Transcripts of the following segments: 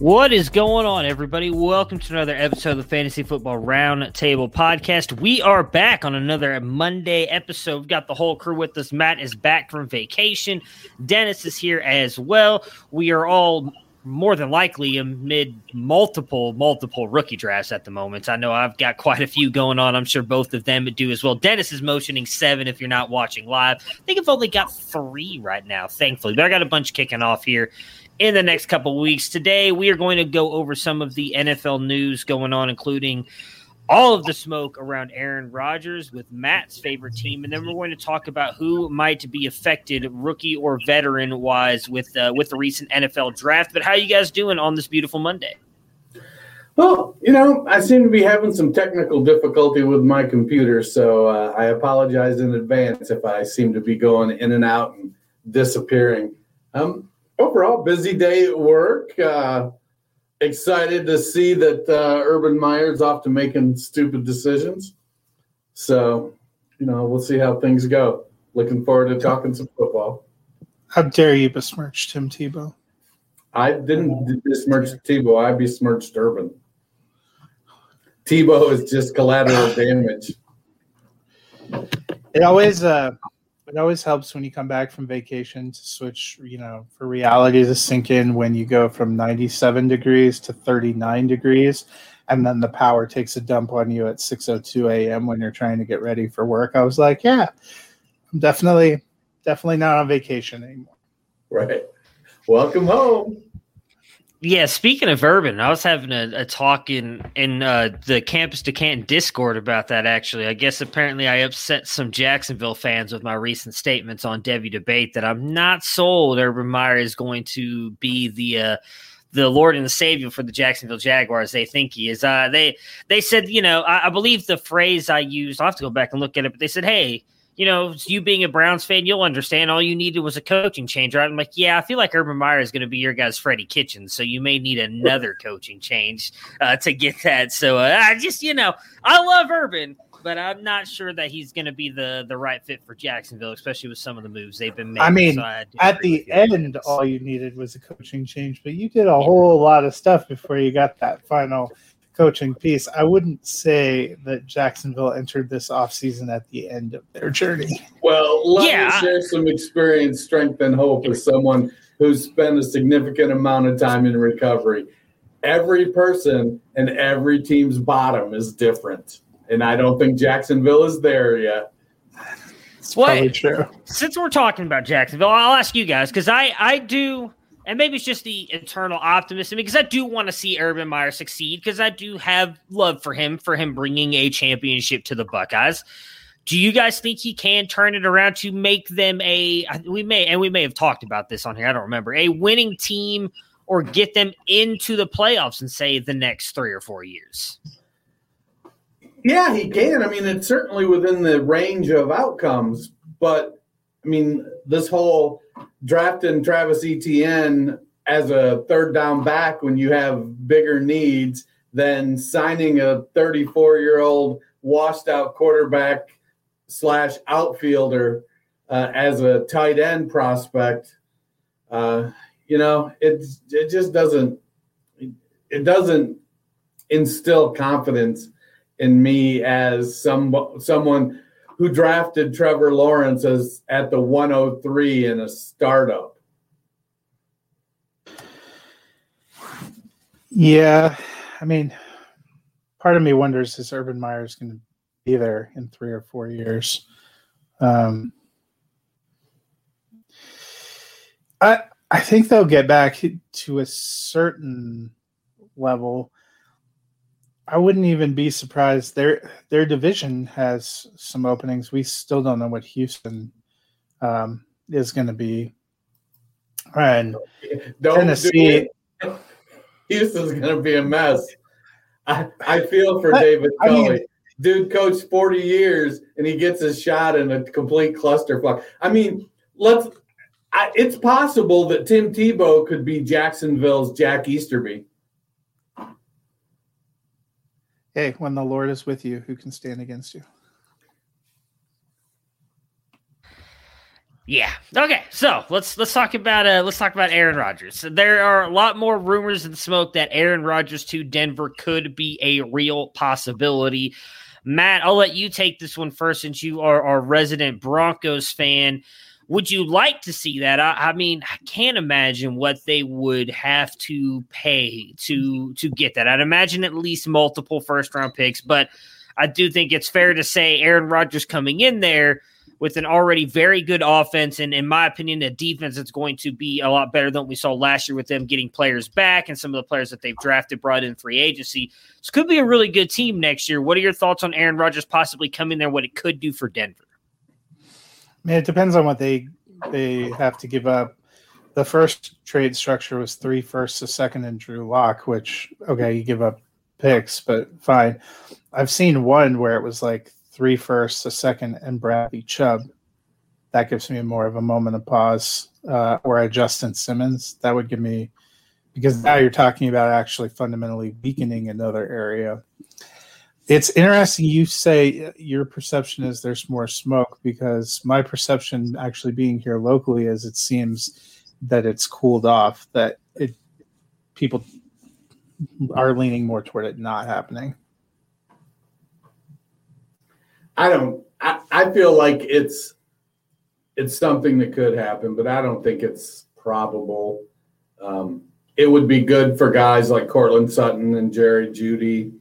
What is going on, everybody? Welcome to another episode of the Fantasy Football Round Table Podcast. We are back on another Monday episode. We've got the whole crew with us. Matt is back from vacation. Dennis is here as well. We are all more than likely amid multiple, multiple rookie drafts at the moment. I know I've got quite a few going on. I'm sure both of them do as well. Dennis is motioning seven if you're not watching live. I think I've only got three right now, thankfully, but I got a bunch kicking off here in the next couple weeks. Today, we are going to go over some of the NFL news going on, including all of the smoke around Aaron Rodgers with Matt's favorite team, and then we're going to talk about who might be affected, rookie or veteran wise, with uh, with the recent NFL draft. But how you guys doing on this beautiful Monday? Well, you know, I seem to be having some technical difficulty with my computer, so uh, I apologize in advance if I seem to be going in and out and disappearing. Um, overall, busy day at work. Uh, excited to see that uh, Urban Meyer's off to making stupid decisions. So, you know, we'll see how things go. Looking forward to talking some football. How dare you besmirch Tim Tebow? I didn't besmirch Tebow. I besmirched Urban. Tebow is just collateral damage. It always uh it always helps when you come back from vacation to switch, you know, for reality to sink in when you go from 97 degrees to 39 degrees and then the power takes a dump on you at 6:02 a.m. when you're trying to get ready for work. I was like, yeah, I'm definitely definitely not on vacation anymore. Right. Welcome home. Yeah, speaking of urban, I was having a, a talk in in uh, the Campus to Canton Discord about that. Actually, I guess apparently I upset some Jacksonville fans with my recent statements on Debbie debate that I'm not sold. Urban Meyer is going to be the uh, the Lord and the Savior for the Jacksonville Jaguars. They think he is. Uh, they they said, you know, I, I believe the phrase I used. I will have to go back and look at it, but they said, hey you know, you being a Browns fan, you'll understand. All you needed was a coaching change, right? I'm like, yeah, I feel like Urban Meyer is going to be your guy's Freddie Kitchens, so you may need another coaching change uh, to get that. So uh, I just, you know, I love Urban, but I'm not sure that he's going to be the the right fit for Jacksonville, especially with some of the moves they've been making. I mean, so I at the end, all you needed was a coaching change, but you did a whole lot of stuff before you got that final coaching piece. I wouldn't say that Jacksonville entered this offseason at the end of their journey. Well, let Yeah. me share some experience, strength, and hope as someone who's spent a significant amount of time in recovery. Every person and every team's bottom is different. And I don't think Jacksonville is there yet. What? Probably true. since we're talking about Jacksonville, I'll ask you guys because I I do, and maybe it's just the eternal optimism because I do want to see Urban Meyer succeed because I do have love for him for him bringing a championship to the Buckeyes. Do you guys think he can turn it around to make them a? We may, and we may have talked about this on here. I don't remember a winning team or get them into the playoffs and say the next three or four years. Yeah, he can. I mean, it's certainly within the range of outcomes. But I mean, this whole drafting Travis Etienne as a third down back when you have bigger needs than signing a 34 year old washed out quarterback slash outfielder uh, as a tight end prospect. Uh, you know, it it just doesn't it doesn't instill confidence in me as some someone who drafted Trevor Lawrence as at the 103 in a startup. Yeah, I mean, part of me wonders is Urban Meyer's going to be there in three or four years. Um, I I think they'll get back to a certain level. I wouldn't even be surprised. Their their division has some openings. We still don't know what Houston um, is going to be, and Don't Tennessee. Houston's going to be a mess. I, I feel for I- David I mean-. Dude coached 40 years and he gets his shot in a complete clusterfuck. I mean, let's. I, it's possible that Tim Tebow could be Jacksonville's Jack Easterby. Hey, when the Lord is with you, who can stand against you? Yeah. Okay. So let's let's talk about uh let's talk about Aaron Rodgers. There are a lot more rumors and smoke that Aaron Rodgers to Denver could be a real possibility. Matt, I'll let you take this one first since you are our resident Broncos fan. Would you like to see that? I, I mean, I can't imagine what they would have to pay to to get that. I'd imagine at least multiple first round picks, but I do think it's fair to say Aaron Rodgers coming in there with an already very good offense, and in my opinion, a defense that's going to be a lot better than what we saw last year with them getting players back and some of the players that they've drafted, brought in free agency. This could be a really good team next year. What are your thoughts on Aaron Rodgers possibly coming there? What it could do for Denver? I mean, it depends on what they they have to give up. The first trade structure was three firsts, a second, and Drew Lock, which okay, you give up picks, but fine. I've seen one where it was like three firsts, a second, and Bradley Chubb. That gives me more of a moment of pause. Uh, or a Justin Simmons. That would give me because now you're talking about actually fundamentally weakening another area. It's interesting you say your perception is there's more smoke because my perception actually being here locally is it seems that it's cooled off that it people are leaning more toward it not happening. I don't. I, I feel like it's it's something that could happen, but I don't think it's probable. Um, it would be good for guys like Courtland Sutton and Jerry Jeudy,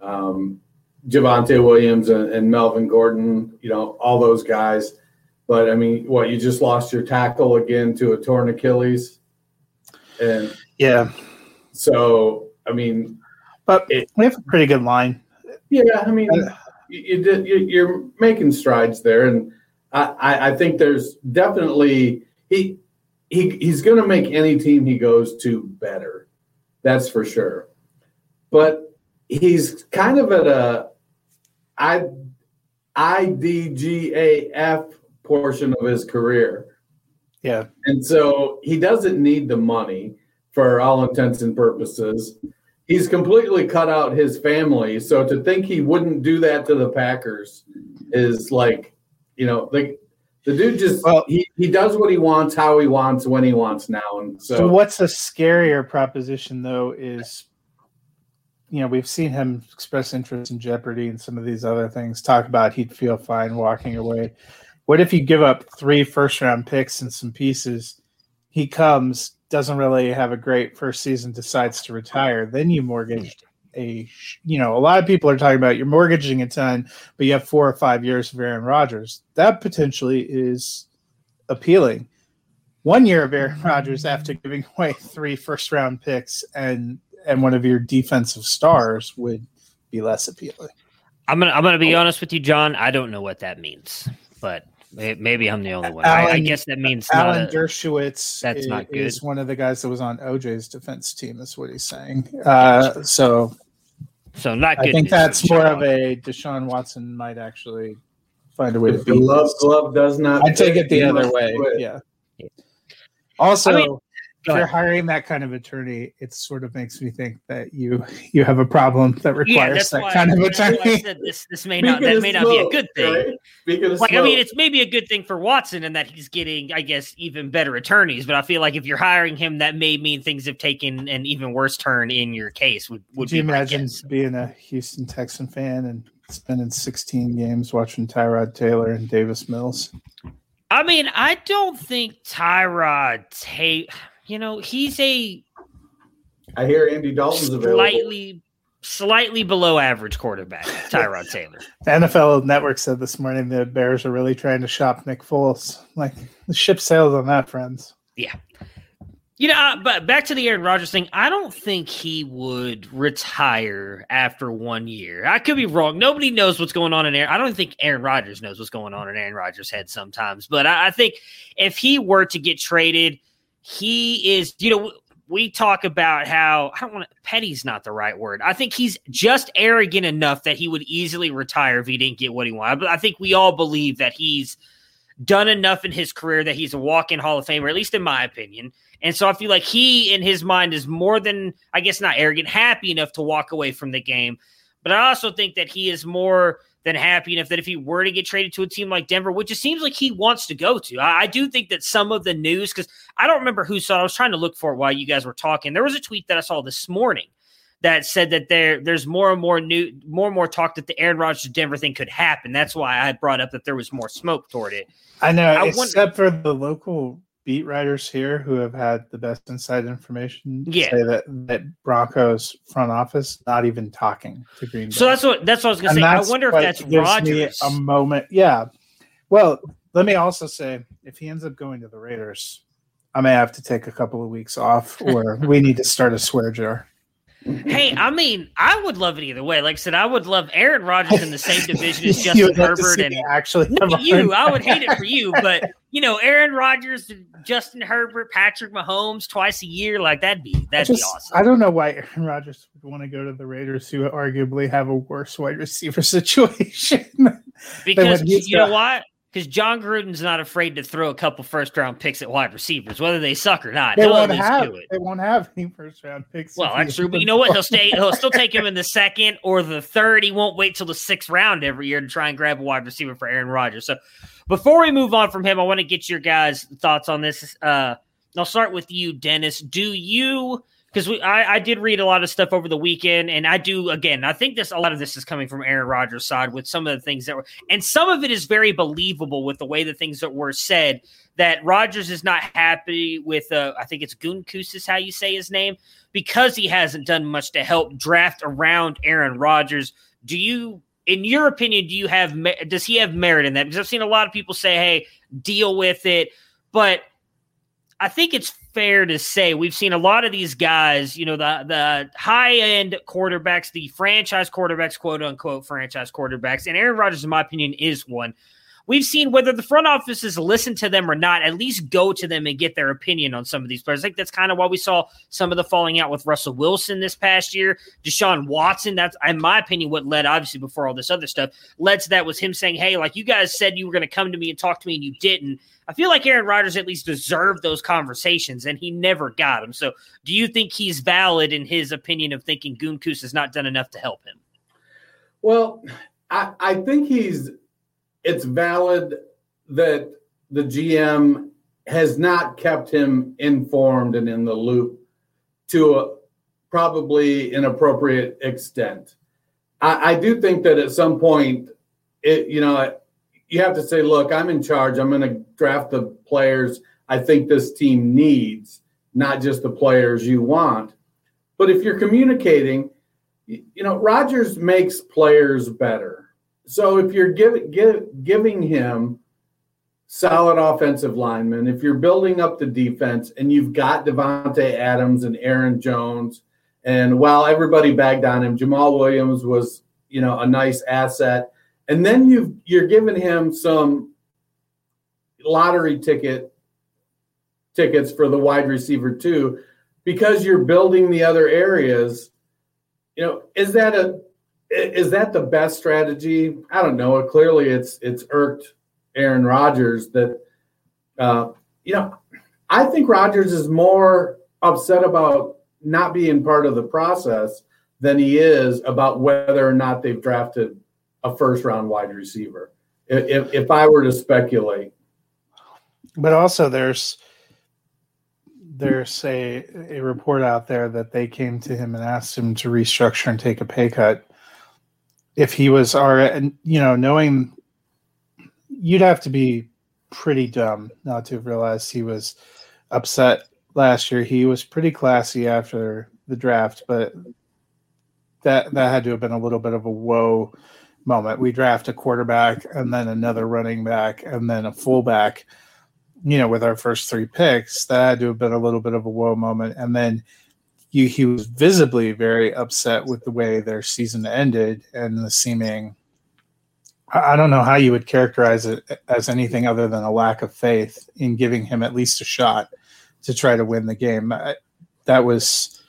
um, Javonte Williams and, and Melvin Gordon. You know all those guys. But I mean, what you just lost your tackle again to a torn Achilles, and Yeah, so I mean, but It- we have a pretty good line. Yeah, I mean, uh, you, you did, you, you're making strides there, and I, I, I think there's definitely he he he's going to make any team he goes to better. That's for sure. But he's kind of at a I IDGAF portion of his career. Yeah, And so he doesn't need the money for all intents and purposes. He's completely cut out his family. So to think he wouldn't do that to the Packers is like, you know, like the dude just Well- he, he does what he wants, how he wants, when he wants now. And so, So, what's a scarier proposition though is you know, we've seen him express interest in Jeopardy and some of these other things, talk about he'd feel fine walking away. What if you give up three first round picks and some pieces? He comes, doesn't really have a great first season, decides to retire. Then you mortgage a, you know, a lot of people are talking about you're mortgaging a ton, but you have four or five years of Aaron Rodgers. That potentially is appealing one year of Aaron Rodgers after giving away three first round picks and and one of your defensive stars would be less appealing. I'm gonna I'm gonna be honest with you, John. I don't know what that means, but maybe I'm the only one. I, I guess that means not Alan a- Dershowitz that's is, not good. is one of the guys that was on OJ's defense team. Is what he's saying. Uh, so so not I think that's for more of a Deshaun Watson might actually find a way to if the love glove does not, I take it the other way. quit. Yeah. Also, I mean, if you're hiring that kind of attorney, it sort of makes me think that you you have a problem that requires that's that why, kind of that's why I attorney. said this this may not Speaking that may not be a good thing. right? Speaking of Like I mean, it's maybe a good thing for Watson in that he's getting, I guess, even better attorneys. But I feel like if you're hiring him, that may mean things have taken an even worse turn in your case. Would would Would you be imagine being a Houston Texan fan and spending 16 games watching Tyrod Taylor and Davis Mills. I mean, I don't think Tyrod Taylor. You know, he's a. I hear Andy Dalton's available. Slightly, slightly below average quarterback, Tyrod Taylor. The NFL Network said this morning the Bears are really trying to shop Nick Foles. Like the ship sails on that, friends. Yeah. You know, uh, but back to the Aaron Rodgers thing. I don't think he would retire after one year. I could be wrong. Nobody knows what's going on in Aaron. I don't think Aaron Rodgers knows what's going on in Aaron Rodgers' head sometimes. But I, I think if he were to get traded, he is. You know, we talk about how I don't want to. Petty's not the right word. I think he's just arrogant enough that he would easily retire if he didn't get what he wanted. But I think we all believe that he's done enough in his career that he's a walk-in Hall of Famer, at least in my opinion. And so I feel like he, in his mind, is more than I guess not arrogant, happy enough to walk away from the game. But I also think that he is more than happy enough that if he were to get traded to a team like Denver, which it seems like he wants to go to, I, I do think that some of the news, because I don't remember who saw it, I was trying to look for it while you guys were talking. There was a tweet that I saw this morning that said that there there's more and more new more and more talk that the Aaron Rodgers to Denver thing could happen. That's why I brought up that there was more smoke toward it. I know, I except wonder, for the local beat writers here who have had the best inside information. Yeah, say that that Broncos front office not even talking to Green Bay. So that's what that's what I was going to say. I wonder if that's Rodgers. a moment, yeah. Well, let me also say, if he ends up going to the Raiders, I may have to take a couple of weeks off, or we need to start a swear jar hey, I mean, I would love it either way. Like I said, I would love Aaron Rodgers in the same division as Justin Herbert and actually you. I would hate it for you, but you know, Aaron Rodgers, Justin Herbert, Patrick Mahomes twice a year, like that'd be that'd just, be awesome. I don't know why Aaron Rodgers would want to go to the Raiders, who arguably have a worse wide receiver situation. because you know what? Because Jon Gruden's not afraid to throw a couple first round picks at wide receivers, whether they suck or not. They won't have. They won't have any first round picks. Well, that's true, but you know what? He'll stay. He'll still take him in the second or the third. He won't wait till the sixth round every year to try and grab a wide receiver for Aaron Rodgers. So, before we move on from him, I want to get your guys' thoughts on this. Uh, I'll start with you, Dennis. Do you? Because we I, I, did read a lot of stuff over the weekend, and I do again. I think this a lot of this is coming from Aaron Rodgers' side with some of the things that were, and some of it is very believable with the way the things that were said. That Rodgers is not happy with, uh, I think it's Gutekunst is how you say his name, because he hasn't done much to help draft around Aaron Rodgers. Do you, in your opinion, do you have does he have merit in that? Because I've seen a lot of people say, "Hey, deal with it," but I think it's fair to say we've seen a lot of these guys, you know, the the high end quarterbacks, the franchise quarterbacks, quote unquote franchise quarterbacks, and Aaron Rodgers, in my opinion, is one. We've seen whether the front offices listen to them or not, at least go to them and get their opinion on some of these players. I think that's kind of why we saw some of the falling out with Russell Wilson this past year. Deshaun Watson, that's in my opinion what led, obviously, before all this other stuff, led to that was him saying, Hey, like you guys said you were going to come to me and talk to me and you didn't I feel like Aaron Rodgers at least deserved those conversations, and he never got them. So, do you think he's valid in his opinion of thinking Gutekunst has not done enough to help him? Well, I, I think he's. It's valid that the GM has not kept him informed and in the loop to a probably inappropriate extent. I, I do think that at some point, it you know you have to say, look, I'm in charge. I'm going to draft the players I think this team needs, not just the players you want. But if you're communicating, you know, Rodgers makes players better. So if you're giving give, giving him solid offensive linemen, if you're building up the defense and you've got Davante Adams and Aaron Jones, and while everybody bagged on him, Jamaal Williams was, you know, a nice asset. And then you you're giving him some lottery ticket tickets for the wide receiver too because you're building the other areas you know is that a is that the best strategy i don't know clearly it's it's irked aaron rodgers that uh you know i think rodgers is more upset about not being part of the process than he is about whether or not they've drafted a first round wide receiver. If, if I were to speculate, but also there's there's a a report out there that they came to him and asked him to restructure and take a pay cut. If he was already, you know, knowing you'd have to be pretty dumb not to have realized he was upset last year. He was pretty classy after the draft, but that that had to have been a little bit of a whoa moment. We draft a quarterback and then another running back and then a fullback, you know, with our first three picks. That had to have been a little bit of a whoa moment. And then you, he was visibly very upset with the way their season ended and the seeming I don't know how you would characterize it as anything other than a lack of faith in giving him at least a shot to try to win the game. That was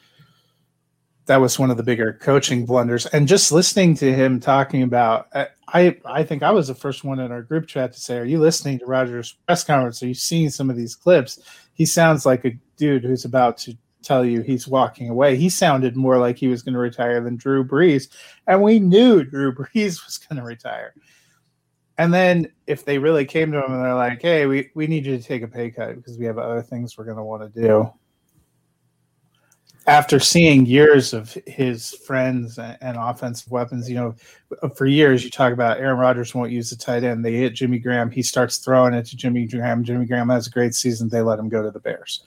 that was one of the bigger coaching blunders. And just listening to him talking about, I I think I was the first one in our group chat to say, "Are you listening to Rodgers' press conference? Are you seeing some of these clips? He sounds like a dude who's about to tell you he's walking away. He sounded more like he was going to retire than Drew Brees, and we knew Drew Brees was going to retire. And then if they really came to him and they're like, "Hey, we, we need you to take a pay cut because we have other things we're going to want to do," after seeing years of his friends and, offensive weapons, you know, for years you talk about Aaron Rodgers won't use the tight end. They hit Jimmy Graham. He starts throwing it to Jimmy Graham. Jimmy Graham has a great season. They let him go to the Bears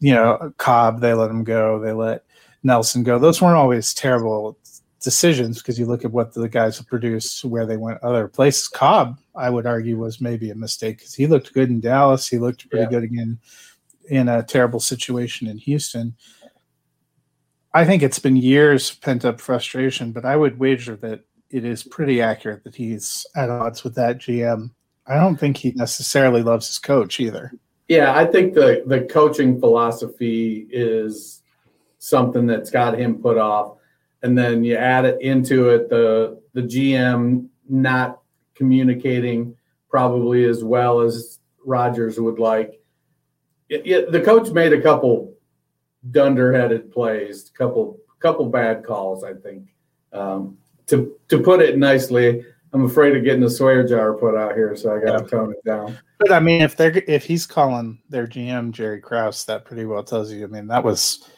you know, Cobb, they let him go. They let Nelson go. Those weren't always terrible decisions because you look at what the guys have produced, where they went other places. Cobb, I would argue, was maybe a mistake because he looked good in Dallas. He looked pretty yeah. good again in a terrible situation in Houston. I think it's been years pent up frustration, but I would wager that it is pretty accurate that he's at odds with that GM. I don't think he necessarily loves his coach either. Yeah, I think the the coaching philosophy is something that's got him put off, and then you add it into it the the GM not communicating probably as well as Rodgers would like. It, it, the coach made a couple dunderheaded plays, couple couple bad calls. I think um, to to put it nicely, I'm afraid of getting the swear jar put out here, so I got to yeah. tone it down. But I mean, if they're if he's calling their GM Jerry Krause, that pretty well tells you. I mean, that was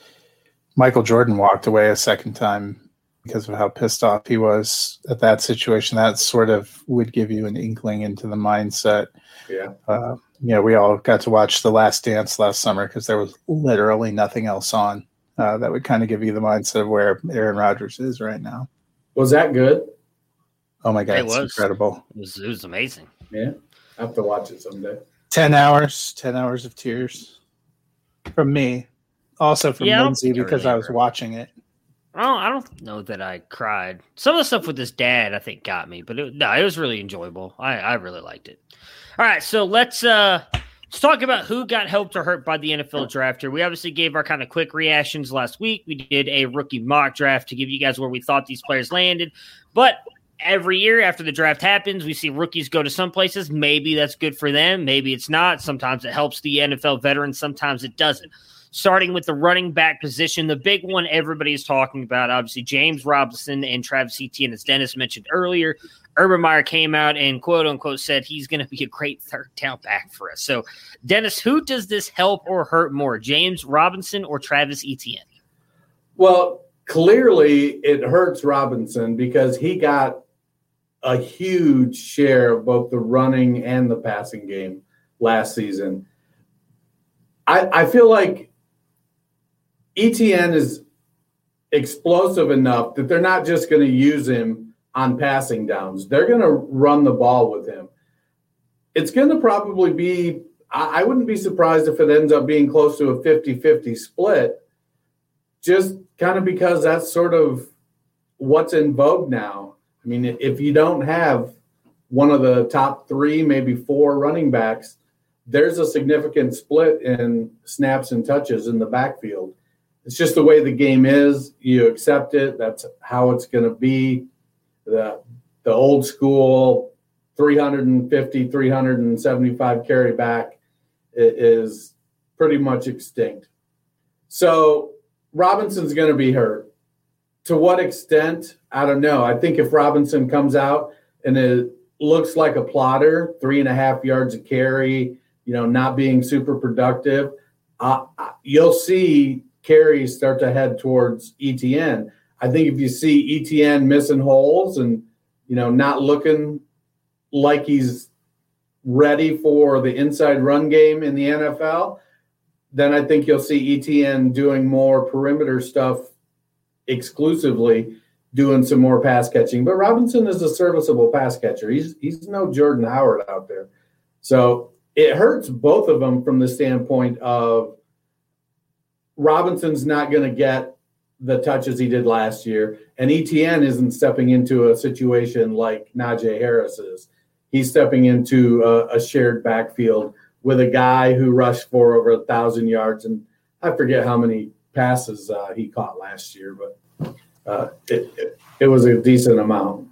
Michael Jordan walked away a second time because of how pissed off he was at that situation. That sort of would give you an inkling into the mindset. Yeah. Uh, yeah, we all got to watch The Last Dance last summer because there was literally nothing else on. Uh, that would kind of give you the mindset of where Aaron Rodgers is right now. Was that good? Oh my god, it was incredible. It was, it was amazing. Yeah, I have to watch it someday. Ten hours, ten hours of tears from me. Also from yeah, Lindsay because I was watching it. Oh, I don't know that I cried. Some of the stuff with his dad, I think, got me, but it, no, it was really enjoyable. I, I really liked it. All right, so let's uh let's talk about who got helped or hurt by the NFL draft here. We obviously gave our kind of quick reactions last week. We did a rookie mock draft to give you guys where we thought these players landed, but every year after the draft happens, we see rookies go to some places. Maybe that's good for them. Maybe it's not. Sometimes it helps the NFL veterans. Sometimes it doesn't. Starting with the running back position, the big one everybody's talking about, obviously, James Robinson and Travis Etienne, as Dennis mentioned earlier. Urban Meyer came out and quote unquote said he's going to be a great third down back for us. So, Dennis, who does this help or hurt more, James Robinson or Travis Etienne? Well, clearly it hurts Robinson because he got a huge share of both the running and the passing game last season. I, I feel like Etienne is explosive enough that they're not just going to use him on passing downs. They're going to run the ball with him. It's going to probably be, I wouldn't be surprised if it ends up being close to a 50 50 split, just kind of because that's sort of what's in vogue now. I mean, if you don't have one of the top three, maybe four running backs, there's a significant split in snaps and touches in the backfield. It's just the way the game is. You accept it. That's how it's going to be. The the old school 350, 375 carry back is pretty much extinct. So Robinson's going to be hurt to what extent, I don't know. I think if Robinson comes out and it looks like a plotter, three and a half yards of carry, you know, not being super productive, uh, you'll see carries start to head towards Etienne. I think if you see Etienne missing holes and you know, not looking like he's ready for the inside run game in the NFL, then I think you'll see Etienne doing more perimeter stuff exclusively, doing some more pass catching. But Robinson is a serviceable pass catcher. He's he's no Jordan Howard out there. So it hurts both of them from the standpoint of Robinson's not going to get the touches he did last year, and Etienne isn't stepping into a situation like Najee Harris is. He's stepping into a, a shared backfield with a guy who rushed for over a thousand yards, and I forget how many passes uh, he caught last year, but uh, it, it, it was a decent amount.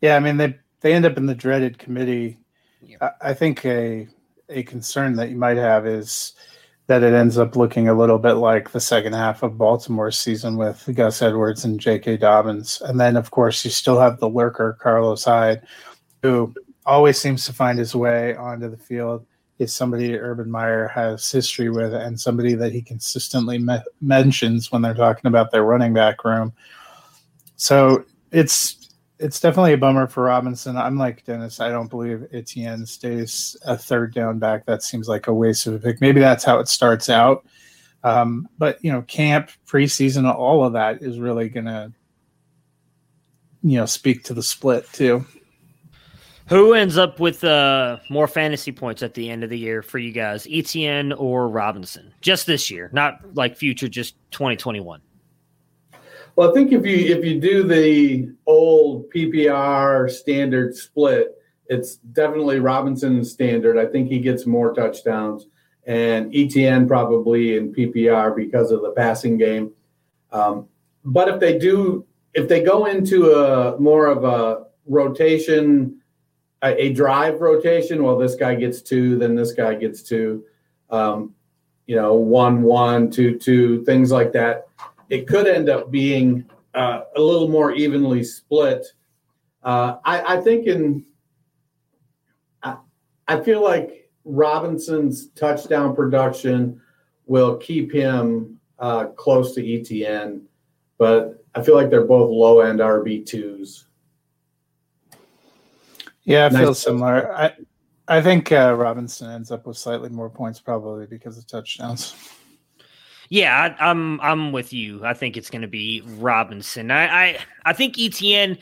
Yeah, I mean they they end up in the dreaded committee. I, I think a a concern that you might have is that it ends up looking a little bit like the second half of Baltimore's season with Gus Edwards and J.K. Dobbins, and then of course you still have the lurker Carlos Hyde, who always seems to find his way onto the field. Is somebody Urban Meyer has history with, and somebody that he consistently me- mentions when they're talking about their running back room. So it's it's definitely a bummer for Robinson. I'm like Dennis. I don't believe Etienne stays a third down back. That seems like a waste of a pick. Maybe that's how it starts out. Um, but you know, camp, preseason, all of that is really gonna, you know, speak to the split too. Who ends up with uh, more fantasy points at the end of the year for you guys, Etienne or Robinson? Just this year, not like future, just 2021. Well, I think if you if you do the old PPR standard split, it's definitely Robinson standard. I think he gets more touchdowns, and Etienne probably in PPR because of the passing game. Um, but if they do, if they go into a more of a rotation a, drive rotation. Well, this guy gets two, then this guy gets two. Um, you know, one, one, two, two, things like that. It could end up being uh, a little more evenly split. Uh, I, I, think in, I, I feel like Robinson's touchdown production will keep him uh, close to Etienne, but I feel like they're both low end RB twos. Yeah, it nice. feels similar. I I think uh, Robinson ends up with slightly more points probably because of touchdowns. Yeah, I, am I'm, I'm with you. I think it's going to be Robinson. I, I I think Etienne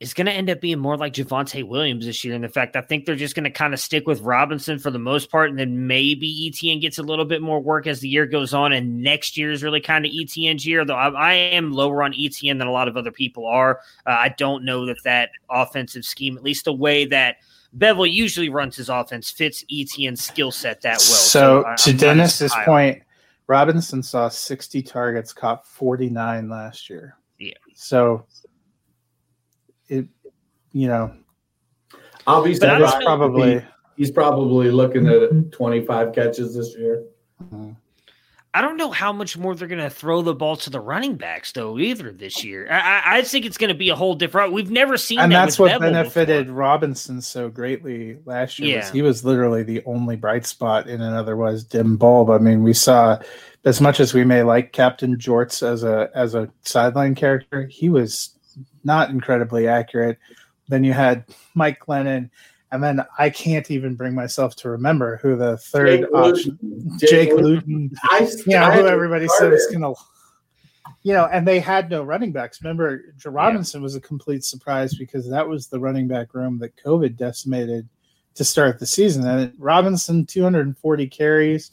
is going to end up being more like Javonte Williams this year. In the fact, I think they're just going to kind of stick with Robinson for the most part, and then maybe Etienne gets a little bit more work as the year goes on. And next year is really kind of Etienne's year, though I, I am lower on Etienne than a lot of other people are. Uh, I don't know that that offensive scheme, at least the way that Bevell usually runs his offense, fits Etienne's skill set that well. So, so to Dennis's point, Robinson saw 60 targets, caught 49 last year. Yeah. So you know, I'll be surprised. Probably he's probably looking at 25 catches this year. Mm-hmm. I don't know how much more they're going to throw the ball to the running backs though either this year. I, I think it's going to be a whole different. We've never seen, and that that's what Bevell benefited before. Robinson so greatly last year. Yeah. Was he was literally the only bright spot in an otherwise dim bulb. I mean, we saw as much as we may like Captain Jorts as a as a sideline character, he was not incredibly accurate. Then you had Mike Glennon, and then I can't even bring myself to remember who the third Jake option, Luton. Jake, Jake Luton. I, You know, who everybody said going to, you know, and they had no running backs. Remember, Robinson was a complete surprise because that was the running back room that COVID decimated to start the season. And Robinson, 240 carries.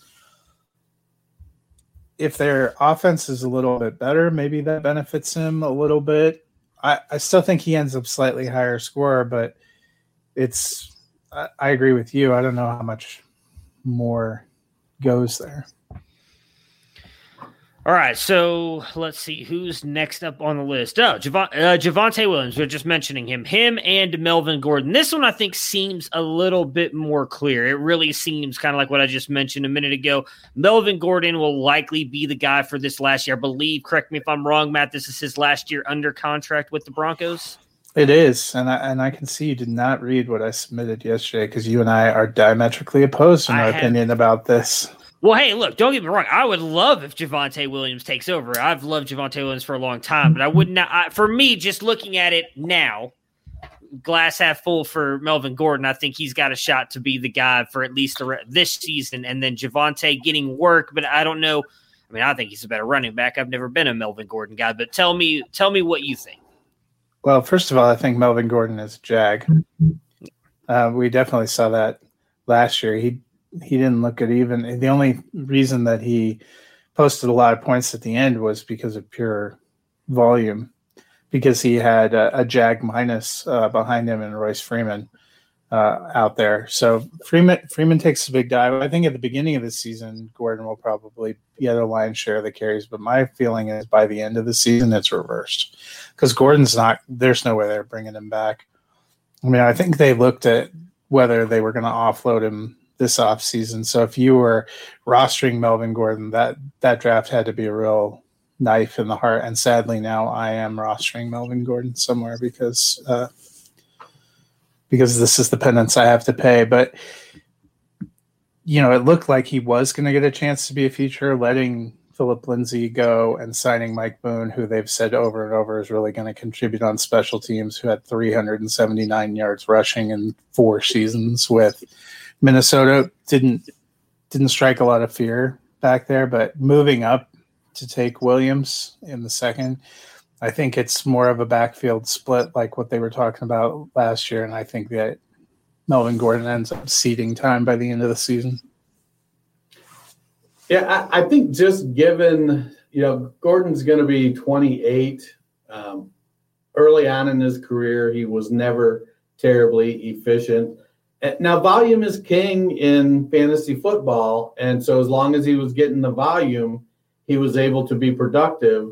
If their offense is a little bit better, maybe that benefits him a little bit. I, I still think he ends up slightly higher score, but it's I, I agree with you. I don't know how much more goes there. All right, so let's see who's next up on the list. Oh, Javon, uh, Javonte Williams. We are just mentioning him, him and Melvin Gordon. This one I think seems a little bit more clear. It really seems kind of like what I just mentioned a minute ago. Melvin Gordon will likely be the guy for this last year. I believe. Correct me if I'm wrong, Matt. This is his last year under contract with the Broncos. It is, and I and I can see you did not read what I submitted yesterday because you and I are diametrically opposed in I our have- opinion about this. Well, hey, look, don't get me wrong. I would love if Javonte Williams takes over. I've loved Javonte Williams for a long time, but I would not. I, for me, just looking at it now, glass half full for Melvin Gordon. I think he's got a shot to be the guy for at least the, this season, and then Javonte getting work. But I don't know. I mean, I think he's a better running back. I've never been a Melvin Gordon guy, but tell me, tell me what you think. Well, first of all, I think Melvin Gordon is a jag. Uh, we definitely saw that last year. He he didn't look at even. The only reason that he posted a lot of points at the end was because of pure volume, because he had a, a jag minus uh, behind him and Royce Freeman uh, out there. So Freeman Freeman takes a big dive. I think at the beginning of the season, Gordon will probably get a lion's share of the carries. But my feeling is by the end of the season, it's reversed because Gordon's not. There's no way they're bringing him back. I mean, I think they looked at whether they were going to offload him this offseason. So if you were rostering Melvin Gordon, that that draft had to be a real knife in the heart. And sadly, now I am rostering Melvin Gordon somewhere because uh, because this is the penance I have to pay. But you know, it looked like he was going to get a chance to be a feature, letting Philip Lindsay go and signing Mike Boone, who they've said over and over is really going to contribute on special teams, who had 379 yards rushing in four seasons with Minnesota. Didn't didn't strike a lot of fear back there, but moving up to take Williams in the second, I think it's more of a backfield split like what they were talking about last year, and I think that Melvin Gordon ends up ceding time by the end of the season. Yeah, I, I think just given, you know, Gordon's going to be 28. Um, early on in his career, he was never terribly efficient. Eh, now, volume is king in fantasy football. And so, as long as he was getting the volume, he was able to be productive.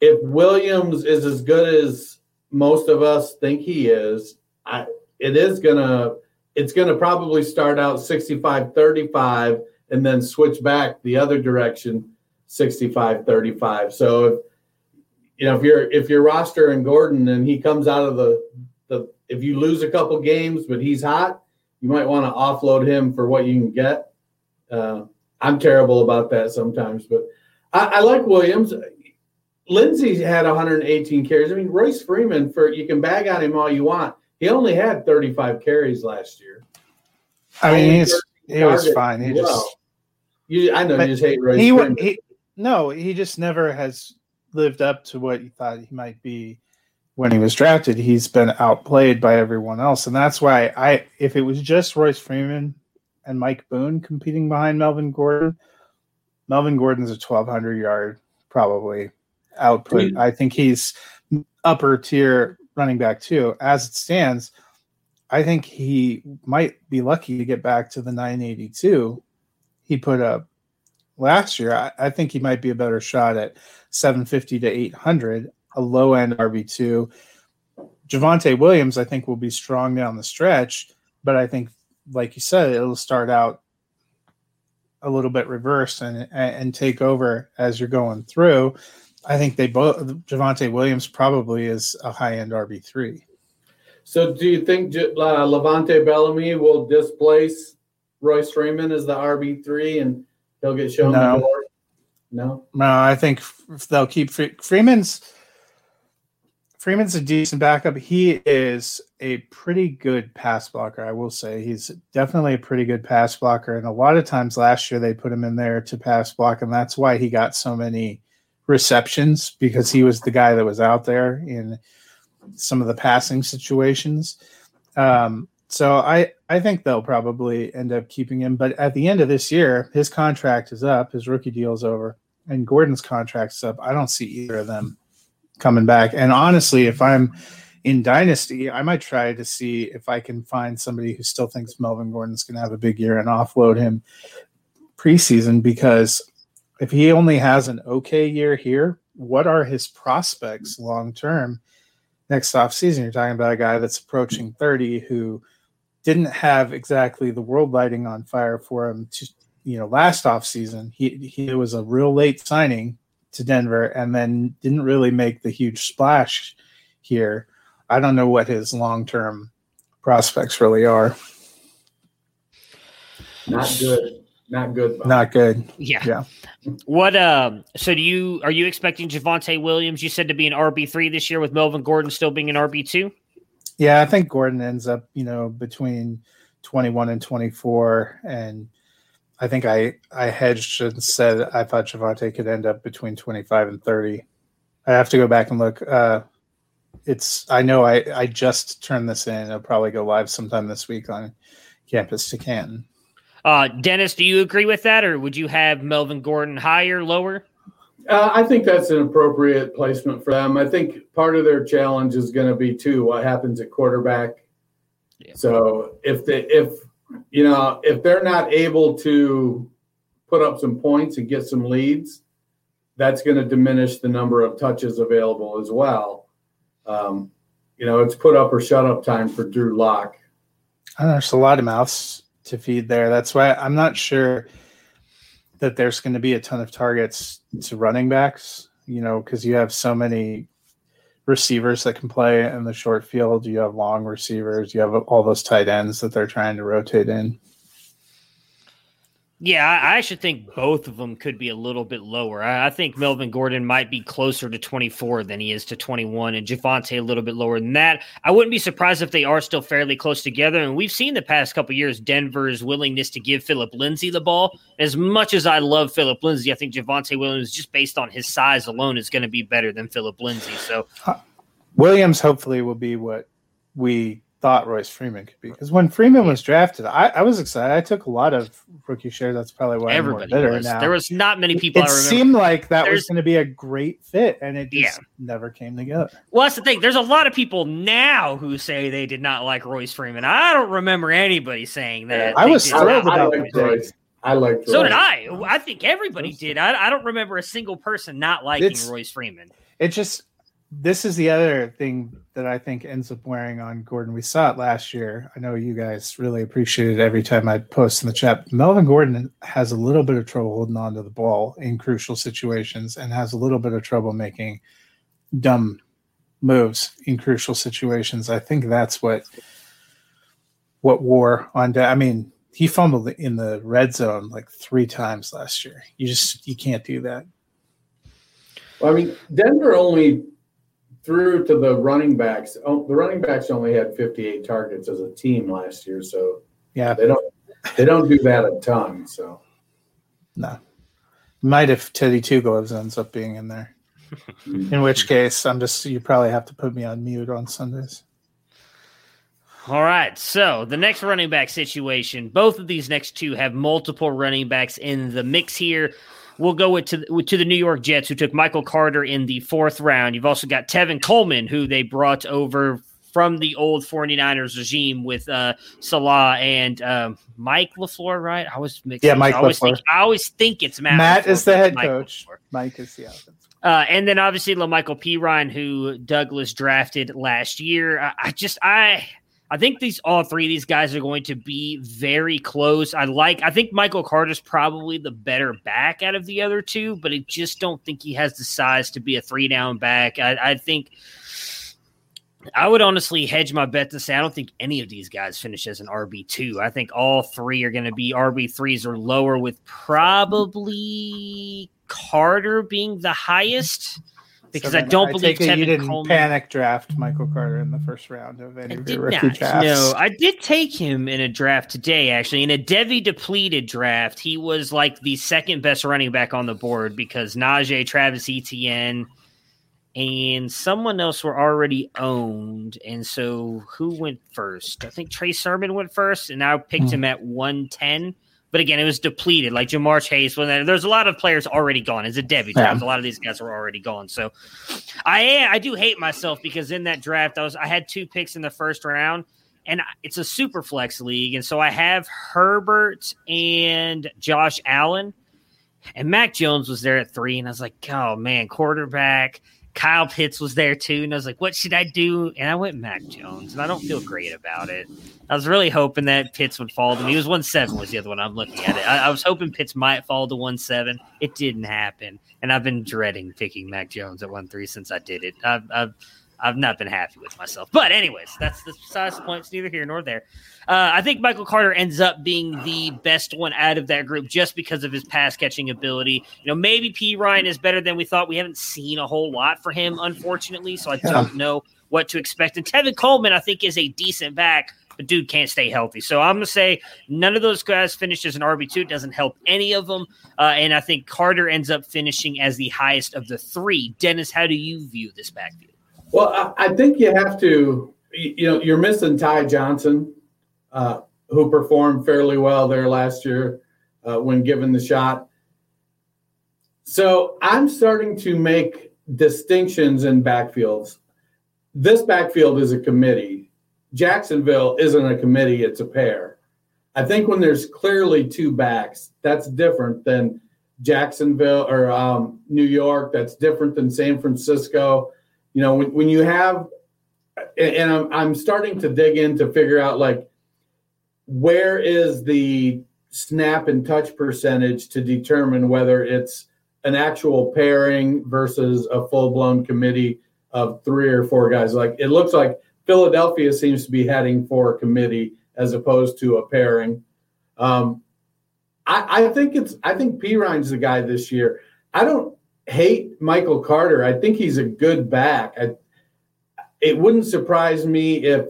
If Williams is as good as most of us think he is, I, it is going to it's going to probably start out 65 35 and then switch back the other direction 65 35 so if you know if you're if you're roster and gordon and he comes out of the the if you lose a couple games but he's hot you might want to offload him for what you can get uh, i'm terrible about that sometimes but I, I like williams lindsay had 118 carries i mean royce freeman for you can bag on him all you want he only had 35 carries last year i mean he's he was fine. He well. just you, I know you just hate Royce. He, he, no, he just never has lived up to what you thought he might be when he was drafted. He's been outplayed by everyone else, and that's why I, if it was just Royce Freeman and Mike Boone competing behind Melvin Gordon, Melvin Gordon's a twelve hundred yard probably output. Mm-hmm. I think he's upper tier running back too. As it stands, I think he might be lucky to get back to the 982 he put up last year, I, I, think he might be a better shot at 750 to 800, a low end RB2. Javonte Williams, I think, will be strong down the stretch, but I think, like you said, it'll start out a little bit reversed and and take over as you're going through. I think they both Javonte Williams probably is a high end RB three. So, do you think uh, LeVante Bellamy will displace Royce Freeman as the RB three and he'll get shown no. the door? No, no. I think they'll keep Freeman's. Freeman's a decent backup. He is a pretty good pass blocker, I will say. He's definitely a pretty good pass blocker. And a lot of times last year they put him in there to pass block, and that's why he got so many receptions because he was the guy that was out there in some of the passing situations. Um, so I I think they'll probably end up keeping him. But at the end of this year, his contract is up, his rookie deal's over, and Gordon's contract's up. I don't see either of them coming back. And honestly, if I'm in Dynasty, I might try to see if I can find somebody who still thinks Melvin Gordon's going to have a big year and offload him preseason because if he only has an okay year here, what are his prospects long term next off season? You're talking about a guy that's approaching 30 who didn't have exactly the world lighting on fire for him to you know last off season he he was a real late signing to Denver and then didn't really make the huge splash here i don't know what his long-term prospects really are not good not good. Bob. Not good. Yeah. Yeah. What um so do you are you expecting Javonte Williams, you said to be an RB three this year with Melvin Gordon still being an RB two? Yeah, I think Gordon ends up, you know, between 21 and 24. And I think I, I hedged and said I thought Javonte could end up between 25 and 30. I have to go back and look. Uh, it's, I know I, I just turned this in. It'll probably go live sometime this week on Campus to Canton. Uh Dennis, do you agree with that or would you have Melvin Gordon higher, lower? Uh, I think that's an appropriate placement for them. I think part of their challenge is going to be too what happens at quarterback. Yeah. So if they if you know if they're not able to put up some points and get some leads, that's going to diminish the number of touches available as well. Um, you know, it's put up or shut up time for Drew Lock. There's a lot of mouths to feed there. That's why I'm not sure that there's going to be a ton of targets to running backs, you know, because you have so many receivers that can play in the short field. You have long receivers. You have all those tight ends that they're trying to rotate in. Yeah, I, I should think both of them could be a little bit lower. I, I think Melvin Gordon might be closer to 24 than he is to 21, and Javonte a little bit lower than that. I wouldn't be surprised if they are still fairly close together. And we've seen the past couple years Denver's willingness to give Philip Lindsay the ball. As much as I love Philip Lindsay, I think Javonte Williams, just based on his size alone, is going to be better than Philip Lindsay. So uh, Williams hopefully will be what we thought Royce Freeman could be. Because when Freeman was drafted, I, I was excited. I took a lot of rookie shares. That's probably why everybody I'm more bitter was. now. There was not many people it I remember. seemed like that There's- was going to be a great fit, and it just Yeah. never came together. Well, that's the thing. There's a lot of people now who say they did not like Royce Freeman. I don't remember anybody saying that. I was did I, thrilled not. I about liked Royce. I liked So Royce. did I. I think everybody did. I, I don't remember a single person not liking It's- Royce Freeman. It just this is the other thing that I think ends up wearing on Gordon. We saw it last year. I know you guys really appreciate it every time I post in the chat. Melvin Gordon has a little bit of trouble holding on to the ball in crucial situations and has a little bit of trouble making dumb moves in crucial situations. I think that's what what wore on. I mean, he fumbled in the red zone like three times last year. You just you can't do that. Well, I mean, Denver only threw to the running backs. Oh, the running backs only had 58 targets as a team last year, so Yeah, they don't they don't do that a ton. So No. Might if Teddy Two Gloves ends up being in there. In which case, I'm just you probably have to put me on mute on Sundays. All right. So the next running back situation, both of these next two have multiple running backs in the mix here. We'll go with to, with- to the New York Jets, who took Michael Carter in the fourth round. You've also got Tevin Coleman, who they brought over from the old 49ers regime with uh, Salah and um, Mike LaFleur, right? I was mixing. Yeah, Mike I always, LaFleur. think, I always think it's Matt. Matt LaFleur, is the head Mike coach. LaFleur. Mike is the offense. Uh, and then obviously La'Mical Perine, who Douglas drafted last year. I, I just I I think these all three of these guys are going to be very close. I like I think Michael Carter's probably the better back out of the other two, but I just don't think he has the size to be a three down back. I, I think I would honestly hedge my bet to say I don't think any of these guys finish as an RB two. I think all three are going to be RB threes or lower, with probably Carter being the highest because So I don't believe take it you didn't Coleman. panic draft Michael Carter in the first round of any I of your rookie not. drafts. No, I did take him in a draft today, actually. In a devy depleted draft, he was like the second best running back on the board because Najee, Travis Etienne, and someone else were already owned. And so who went first? I think Trey Sermon went first, and I picked Hmm. him at 110. But again, it was depleted. Like Ja'Marr Chase, when there's a lot of players already gone. It's a devy Yeah. draft. A lot of these guys were already gone. So I I do hate myself because in that draft, I was I had two picks in the first round, and it's a super flex league, and so I have Herbert and Josh Allen, and Mac Jones was there at three, and I was like, oh man, quarterback. Kyle Pitts was there too, and I was like, "What should I do?" And I went Mac Jones, and I don't feel great about it. I was really hoping that Pitts would fall to me. Was one seven was the other one. I'm looking at it. I, I was hoping Pitts might fall to one seven. It didn't happen, and I've been dreading picking Mac Jones at one three since I did it. I've, I've I've not been happy with myself. But anyways, that's the size the point. It's neither here nor there. Uh, I think Michael Carter ends up being the best one out of that group just because of his pass catching ability. You know, maybe Perine is better than we thought. We haven't seen a whole lot for him, unfortunately, so I don't know what to expect. And Tevin Coleman, I think, is a decent back but dude can't stay healthy. So I'm gonna say none of those guys finished as an RB two. Doesn't help any of them, uh, and I think Carter ends up finishing as the highest of the three. Dennis, how do you view this backfield? Well, I, think you have to. You know, you're missing Ty Johnson, uh, who performed fairly well there last year uh, when given the shot. So I'm starting to make distinctions in backfields. This backfield is a committee Jacksonville isn't a committee, it's a pair. I think when there's clearly two backs, that's different than Jacksonville or um, New York. That's different than San Francisco. You know, when, when you have, and I'm, I'm starting to dig in to figure out like, where is the snap and touch percentage to determine whether it's an actual pairing versus a full blown committee of three or four guys? Like, it looks like Philadelphia seems to be heading for a committee as opposed to a pairing. Um, I, I, think it's I think Perine's the guy this year. I don't hate Michael Carter. I think he's a good back. I, it wouldn't surprise me if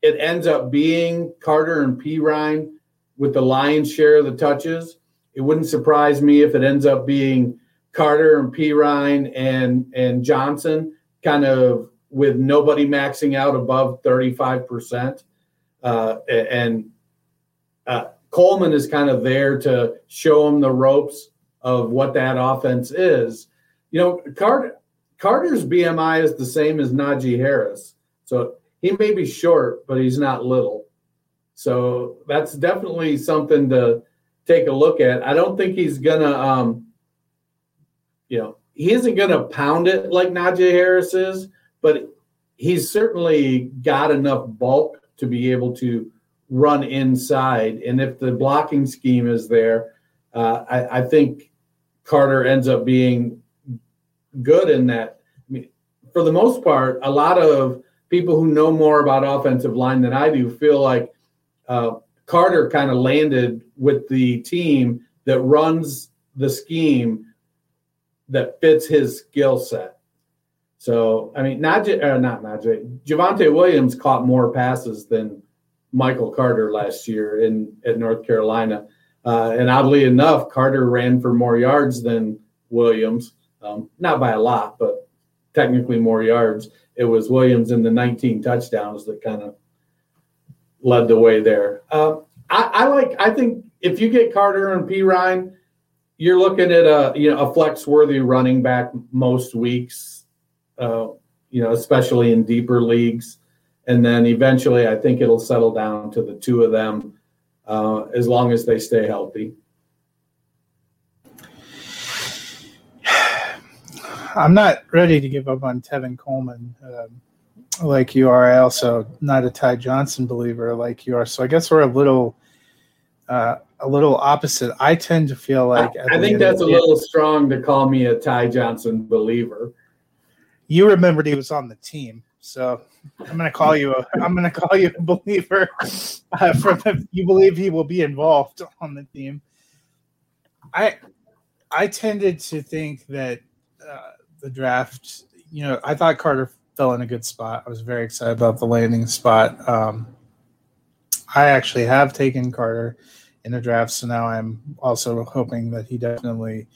it ends up being Carter and Perine with the lion's share of the touches. It wouldn't surprise me if it ends up being Carter and Perine and and Johnson kind of with nobody maxing out above 35%. Uh, and uh, Coleman is kind of there to show him the ropes of what that offense is. You know, Carter, Carter's BMI is the same as Najee Harris. So he may be short, but he's not little. So that's definitely something to take a look at. I don't think he's going to, um, you know, he isn't going to pound it like Najee Harris is, but he's certainly got enough bulk to be able to run inside. And if the blocking scheme is there, uh, I, I, think Carter ends up being good in that. I mean, for the most part, a lot of people who know more about offensive line than I do feel like uh, Carter kind of landed with the team that runs the scheme that fits his skill set. So, I mean, Najee, uh, not Najee, Javonte Williams caught more passes than Michael Carter last year in at North Carolina. Uh, and oddly enough, Carter ran for more yards than Williams, um, not by a lot, but technically more yards. It was Williams in the 19 touchdowns that kind of led the way there. Uh, I, I, like. I think if you get Carter and Perine, you're looking at a you know a flex worthy running back most weeks uh, you know, especially in deeper leagues. And then eventually, I think it'll settle down to the two of them uh, as long as they stay healthy. I'm not ready to give up on Tevin Coleman um, like you are. I also not a Ty Johnson believer like you are. So I guess we're a little uh, a little opposite. I tend to feel like I, I think that's a little strong to call me a Ty Johnson believer you remembered he was on the team, so I'm gonna call you a I'm gonna call you a believer uh, from you believe he will be involved on the team. I I tended to think that uh, the draft, you know, I thought Carter fell in a good spot. I was very excited about the landing spot. Um, I actually have taken Carter in the draft, so now I'm also hoping that he definitely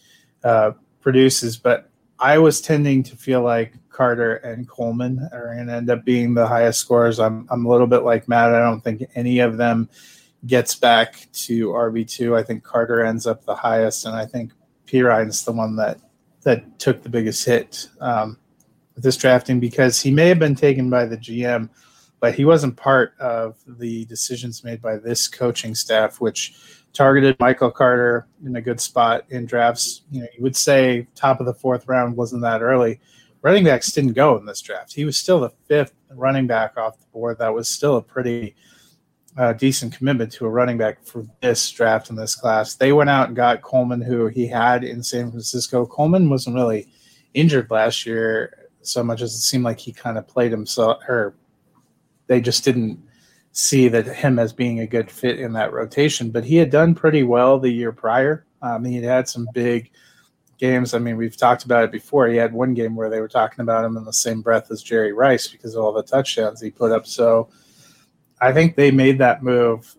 uh, produces. But I was tending to feel like Carter and Coleman are going to end up being the highest scores. I'm I'm a little bit like Matt. I don't think any of them gets back to RB two. I think Carter ends up the highest, and I think Perine's the one that that took the biggest hit um, with this drafting because he may have been taken by the GM, but he wasn't part of the decisions made by this coaching staff, which targeted Michael Carter in a good spot in drafts. You know, you would say top of the fourth round wasn't that early. Running backs didn't go in this draft. He was still the fifth running back off the board. That was still a pretty uh, decent commitment to a running back for this draft in this class. They went out and got Coleman, who he had in San Francisco. Coleman wasn't really injured last year, so much as it seemed like he kind of played himself, or they just didn't see that him as being a good fit in that rotation. But he had done pretty well the year prior. Um, he had had some big games. I mean, we've talked about it before. He had one game where they were talking about him in the same breath as Jerry Rice because of all the touchdowns he put up. So I think they made that move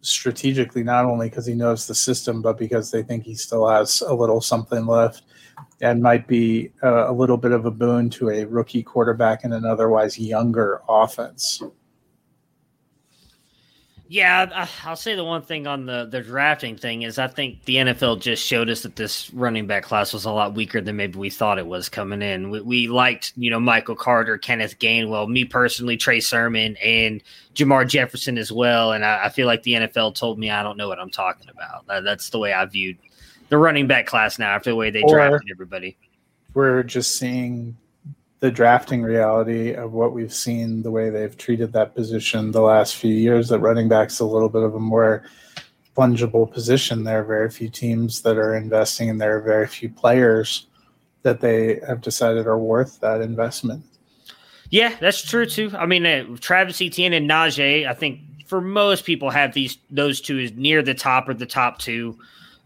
strategically, not only because he knows the system, but because they think he still has a little something left and might be a, a little bit of a boon to a rookie quarterback in an otherwise younger offense. Yeah, uh, I'll say the one thing on the the drafting thing is I think the NFL just showed us that this running back class was a lot weaker than maybe we thought it was coming in. We, we liked, you know, Michael Carter, Kenneth Gainwell, me personally, Trey Sermon, and Jermar Jefferson as well. And I, I, feel like the NFL told me I don't know what I'm talking about. That, that's the way I viewed the running back class now after the way they or drafted everybody. We're just seeing the drafting reality of what we've seen, the way they've treated that position the last few years, that running back's a little bit of a more fungible position. There are very few teams that are investing, and there are very few players that they have decided are worth that investment. Yeah, that's true too. I mean, uh, Travis Etienne and Najee, I think for most people have these those two is near the top or the top two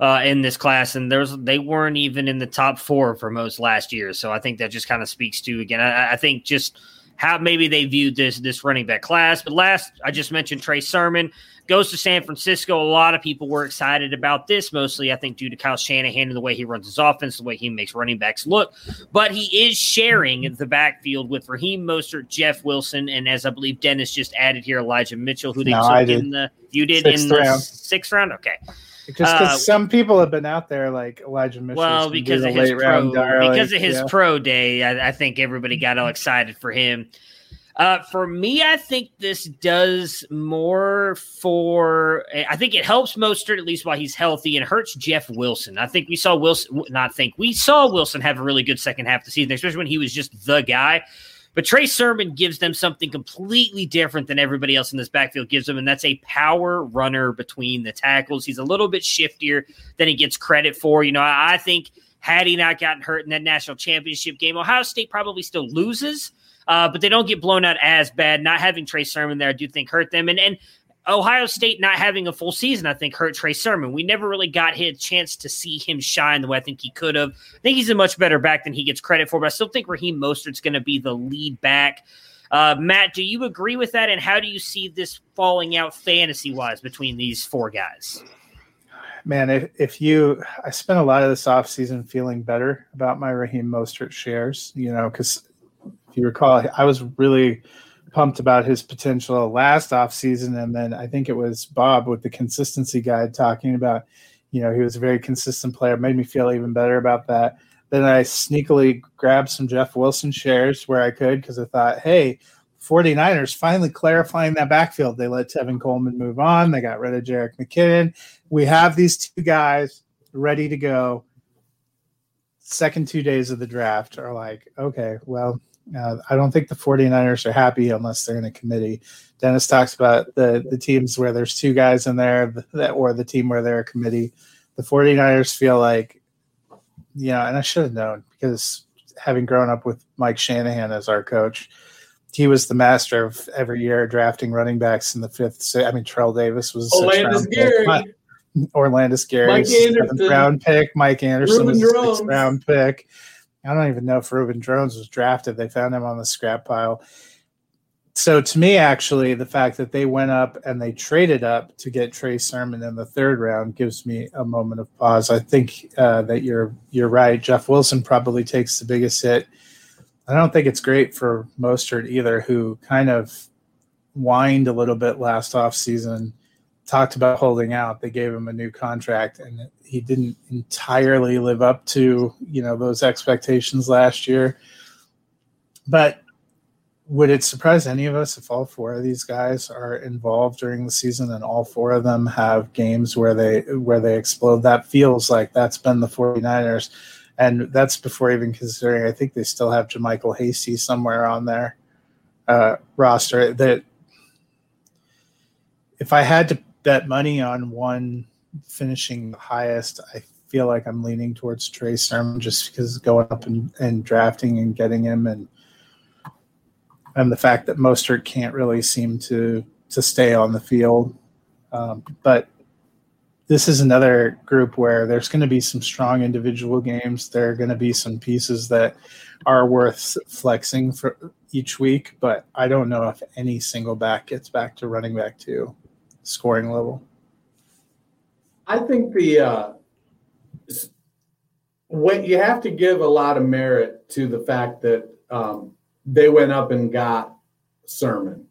uh, in this class, and there's they weren't even in the top four for most last year. So I think that just kind of speaks to again. I, I, think just how maybe they viewed this this running back class. But last, I just mentioned Trey Sermon goes to San Francisco. A lot of people were excited about this, mostly I think due to Kyle Shanahan and the way he runs his offense, the way he makes running backs look. But he is sharing the backfield with Raheem Mostert, Jeff Wilson, and as I believe Dennis just added here, Elijah Mitchell, who they no, took in the you did sixth in the round. sixth round. Okay. Just because uh, some people have been out there, like Elijah Mitchell. Well, because of his pro, because of his yeah. pro day, I, I, think everybody got all excited for him. Uh, for me, I think this does more for. I think it helps Mostert at least while he's healthy, and hurts Jeff Wilson. I think we saw Wilson. Not think we saw Wilson have a really good second half of the season, especially when he was just the guy. But Trey Sermon gives them something completely different than everybody else in this backfield gives them, and that's a power runner between the tackles. He's a little bit shiftier than he gets credit for. You know, I think had he not gotten hurt in that national championship game, Ohio State probably still loses. Uh, but they don't get blown out as bad. Not having Trey Sermon there, I do think hurt them. And and Ohio State not having a full season, I think, hurt Trey Sermon. We never really got his chance to see him shine the way I think he could have. I think he's a much better back than he gets credit for, but I still think Raheem Mostert's going to be the lead back. Uh, Matt, do you agree with that? And how do you see this falling out fantasy wise between these four guys? Man, if, if you, I spent a lot of this offseason feeling better about my Raheem Mostert shares, you know, because if you recall, I was really pumped about his potential last offseason. And then I think it was Bob with the consistency guide talking about, you know, he was a very consistent player, made me feel even better about that. Then I sneakily grabbed some Jeff Wilson shares where I could because I thought, hey, 49ers finally clarifying that backfield. They let Tevin Coleman move on. They got rid of Jerick McKinnon. We have these two guys ready to go. Second two days of the draft are like, okay, well, uh, I don't think the 49ers are happy unless they're in a committee. Dennis talks about the, the teams where there's two guys in there that, or the team where they're a committee. The 49ers feel like, you know, and I should have known because having grown up with Mike Shanahan as our coach, he was the master of every year drafting running backs in the fifth. I mean, Terrell Davis was Olandis Gary. Olandis Gary, Anderson, round pick. Mike Anderson Reuben was a sixth round pick. I don't even know if Reuben Droughns was drafted. They found him on the scrap pile. So to me, actually, the fact that they went up and they traded up to get Trey Sermon in the third round gives me a moment of pause. I think uh, that you're you're right. Jeff Wilson probably takes the biggest hit. I don't think it's great for Mostert either, who kind of whined a little bit last off season talked about holding out. They gave him a new contract, and he didn't entirely live up to you know those expectations last year. But would it surprise any of us if all four of these guys are involved during the season and all four of them have games where they where they explode? That feels like that's been the 49ers. And that's before even considering I think they still have JaMycal Hasty somewhere on their uh, roster. That if I had to bet money on one finishing the highest, I feel like I'm leaning towards Trey Sermon just because going up and, and drafting and getting him and and the fact that Mostert can't really seem to to stay on the field. Um, but this is another group where there's going to be some strong individual games. There are going to be some pieces that are worth flexing for each week, but I don't know if any single back gets back to running back two scoring level. I think the uh, when you have to give a lot of merit to the fact that um, they went up and got Sermon.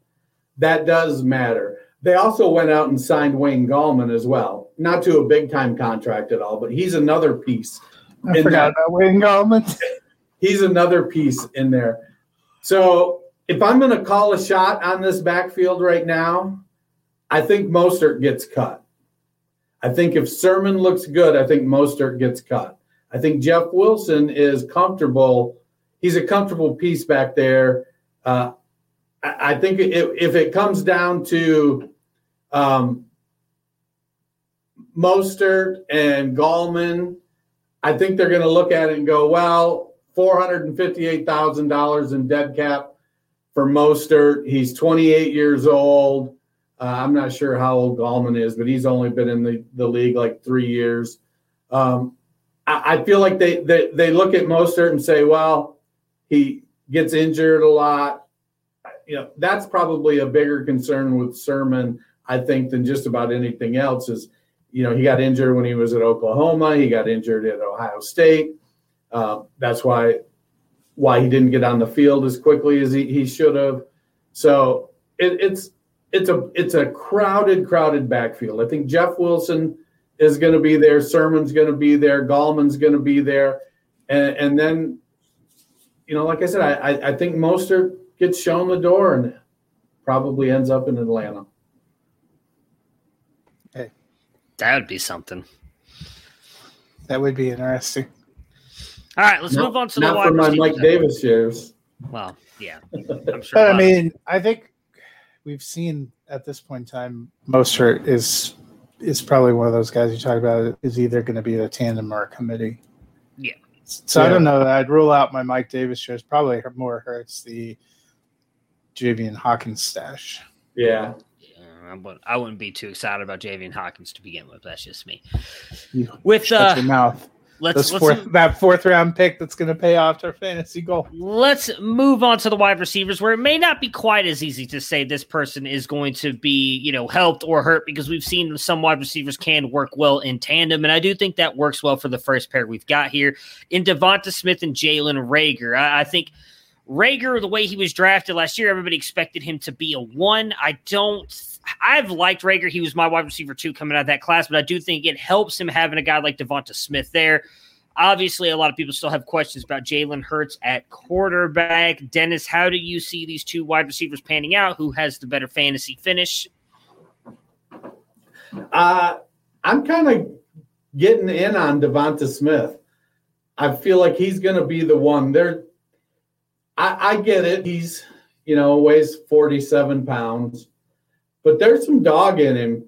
That does matter. They also went out and signed Wayne Gallman as well, not to a big time contract at all, but he's another piece. I forgot that. about Wayne Gallman. he's another piece in there. So if I'm going to call a shot on this backfield right now, I think Mostert gets cut. I think if Sermon looks good, I think Mostert gets cut. I think Jeff Wilson is comfortable. He's a comfortable piece back there. Uh, I, I think if, if it comes down to um, Mostert and Gallman, I think they're going to look at it and go, well, $458,000 in dead cap for Mostert. He's 28 years old. Uh, I'm not sure how old Gallman is, but he's only been in the, the league like three years. Um, I, I, feel like they, they, they look at Mostert and say, well, he gets injured a lot. You know, that's probably a bigger concern with Sermon, I think, than just about anything else. Is you know he got injured when he was at Oklahoma. He got injured at Ohio State. Uh, that's why why he didn't get on the field as quickly as he, he should have. So it, it's it's a it's a crowded crowded backfield. I think Jeff Wilson is going to be there. Sermon's going to be there. Gallman's going to be there, and, and then you know, like I said, I I think Mostert gets shown the door and probably ends up in Atlanta. Hey, that would be something. That would be interesting. All right, let's not, move on to the wide for my Mike Davis shares. Well, yeah, I'm sure. but I mean, I think we've seen at this point in time, Mostert is is probably one of those guys you talk about is either going to be a tandem or a committee. Yeah. So yeah. I don't know. I'd rule out my Mike Davis shares. Probably more hurts the Javian Hawkins stash. Yeah. I wouldn't, I wouldn't be too excited about Javian Hawkins to begin with. That's just me. You With uh, your mouth. Let's, let's fourth, that fourth round pick that's going to pay off to our fantasy goal. Let's move on to the wide receivers, where it may not be quite as easy to say this person is going to be, you know, helped or hurt because we've seen some wide receivers can work well in tandem, and I do think that works well for the first pair we've got here in Devonta Smith and Jalen Reagor. I, I think Reagor, the way he was drafted last year, everybody expected him to be a one. I don't I've liked Reagor. He was my wide receiver too coming out of that class, but I do think it helps him having a guy like Devonta Smith there. Obviously, a lot of people still have questions about Jalen Hurts at quarterback. Dennis, how do you see these two wide receivers panning out? Who has the better fantasy finish? Uh, I'm kind of getting in on Devonta Smith. I feel like he's going to be the one. There, I, I get it. He's you know weighs 47 pounds but there's some dog in him,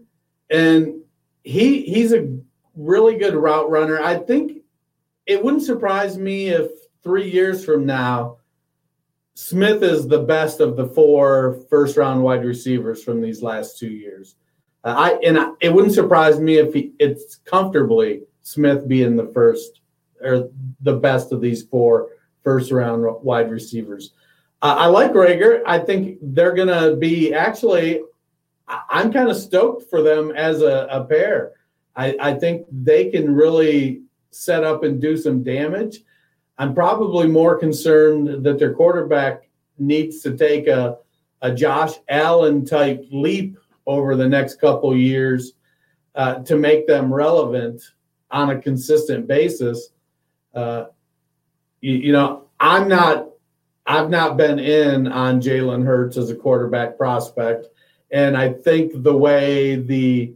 and he he's a really good route runner. I think it wouldn't surprise me if three years from now, Smith is the best of the four first round wide receivers from these last two years. Uh, I and I, it wouldn't surprise me if he, it's comfortably Smith being the first or the best of these four first round wide receivers. Uh, I like Reagor. I think they're going to be actually I'm kind of stoked for them as a, a pair. I, I, think they can really set up and do some damage. I'm probably more concerned that their quarterback needs to take a, a Josh Allen type leap over the next couple years uh, to make them relevant on a consistent basis. Uh, you, you know, I'm not. I've not been in on Jalen Hurts as a quarterback prospect. And I think the way the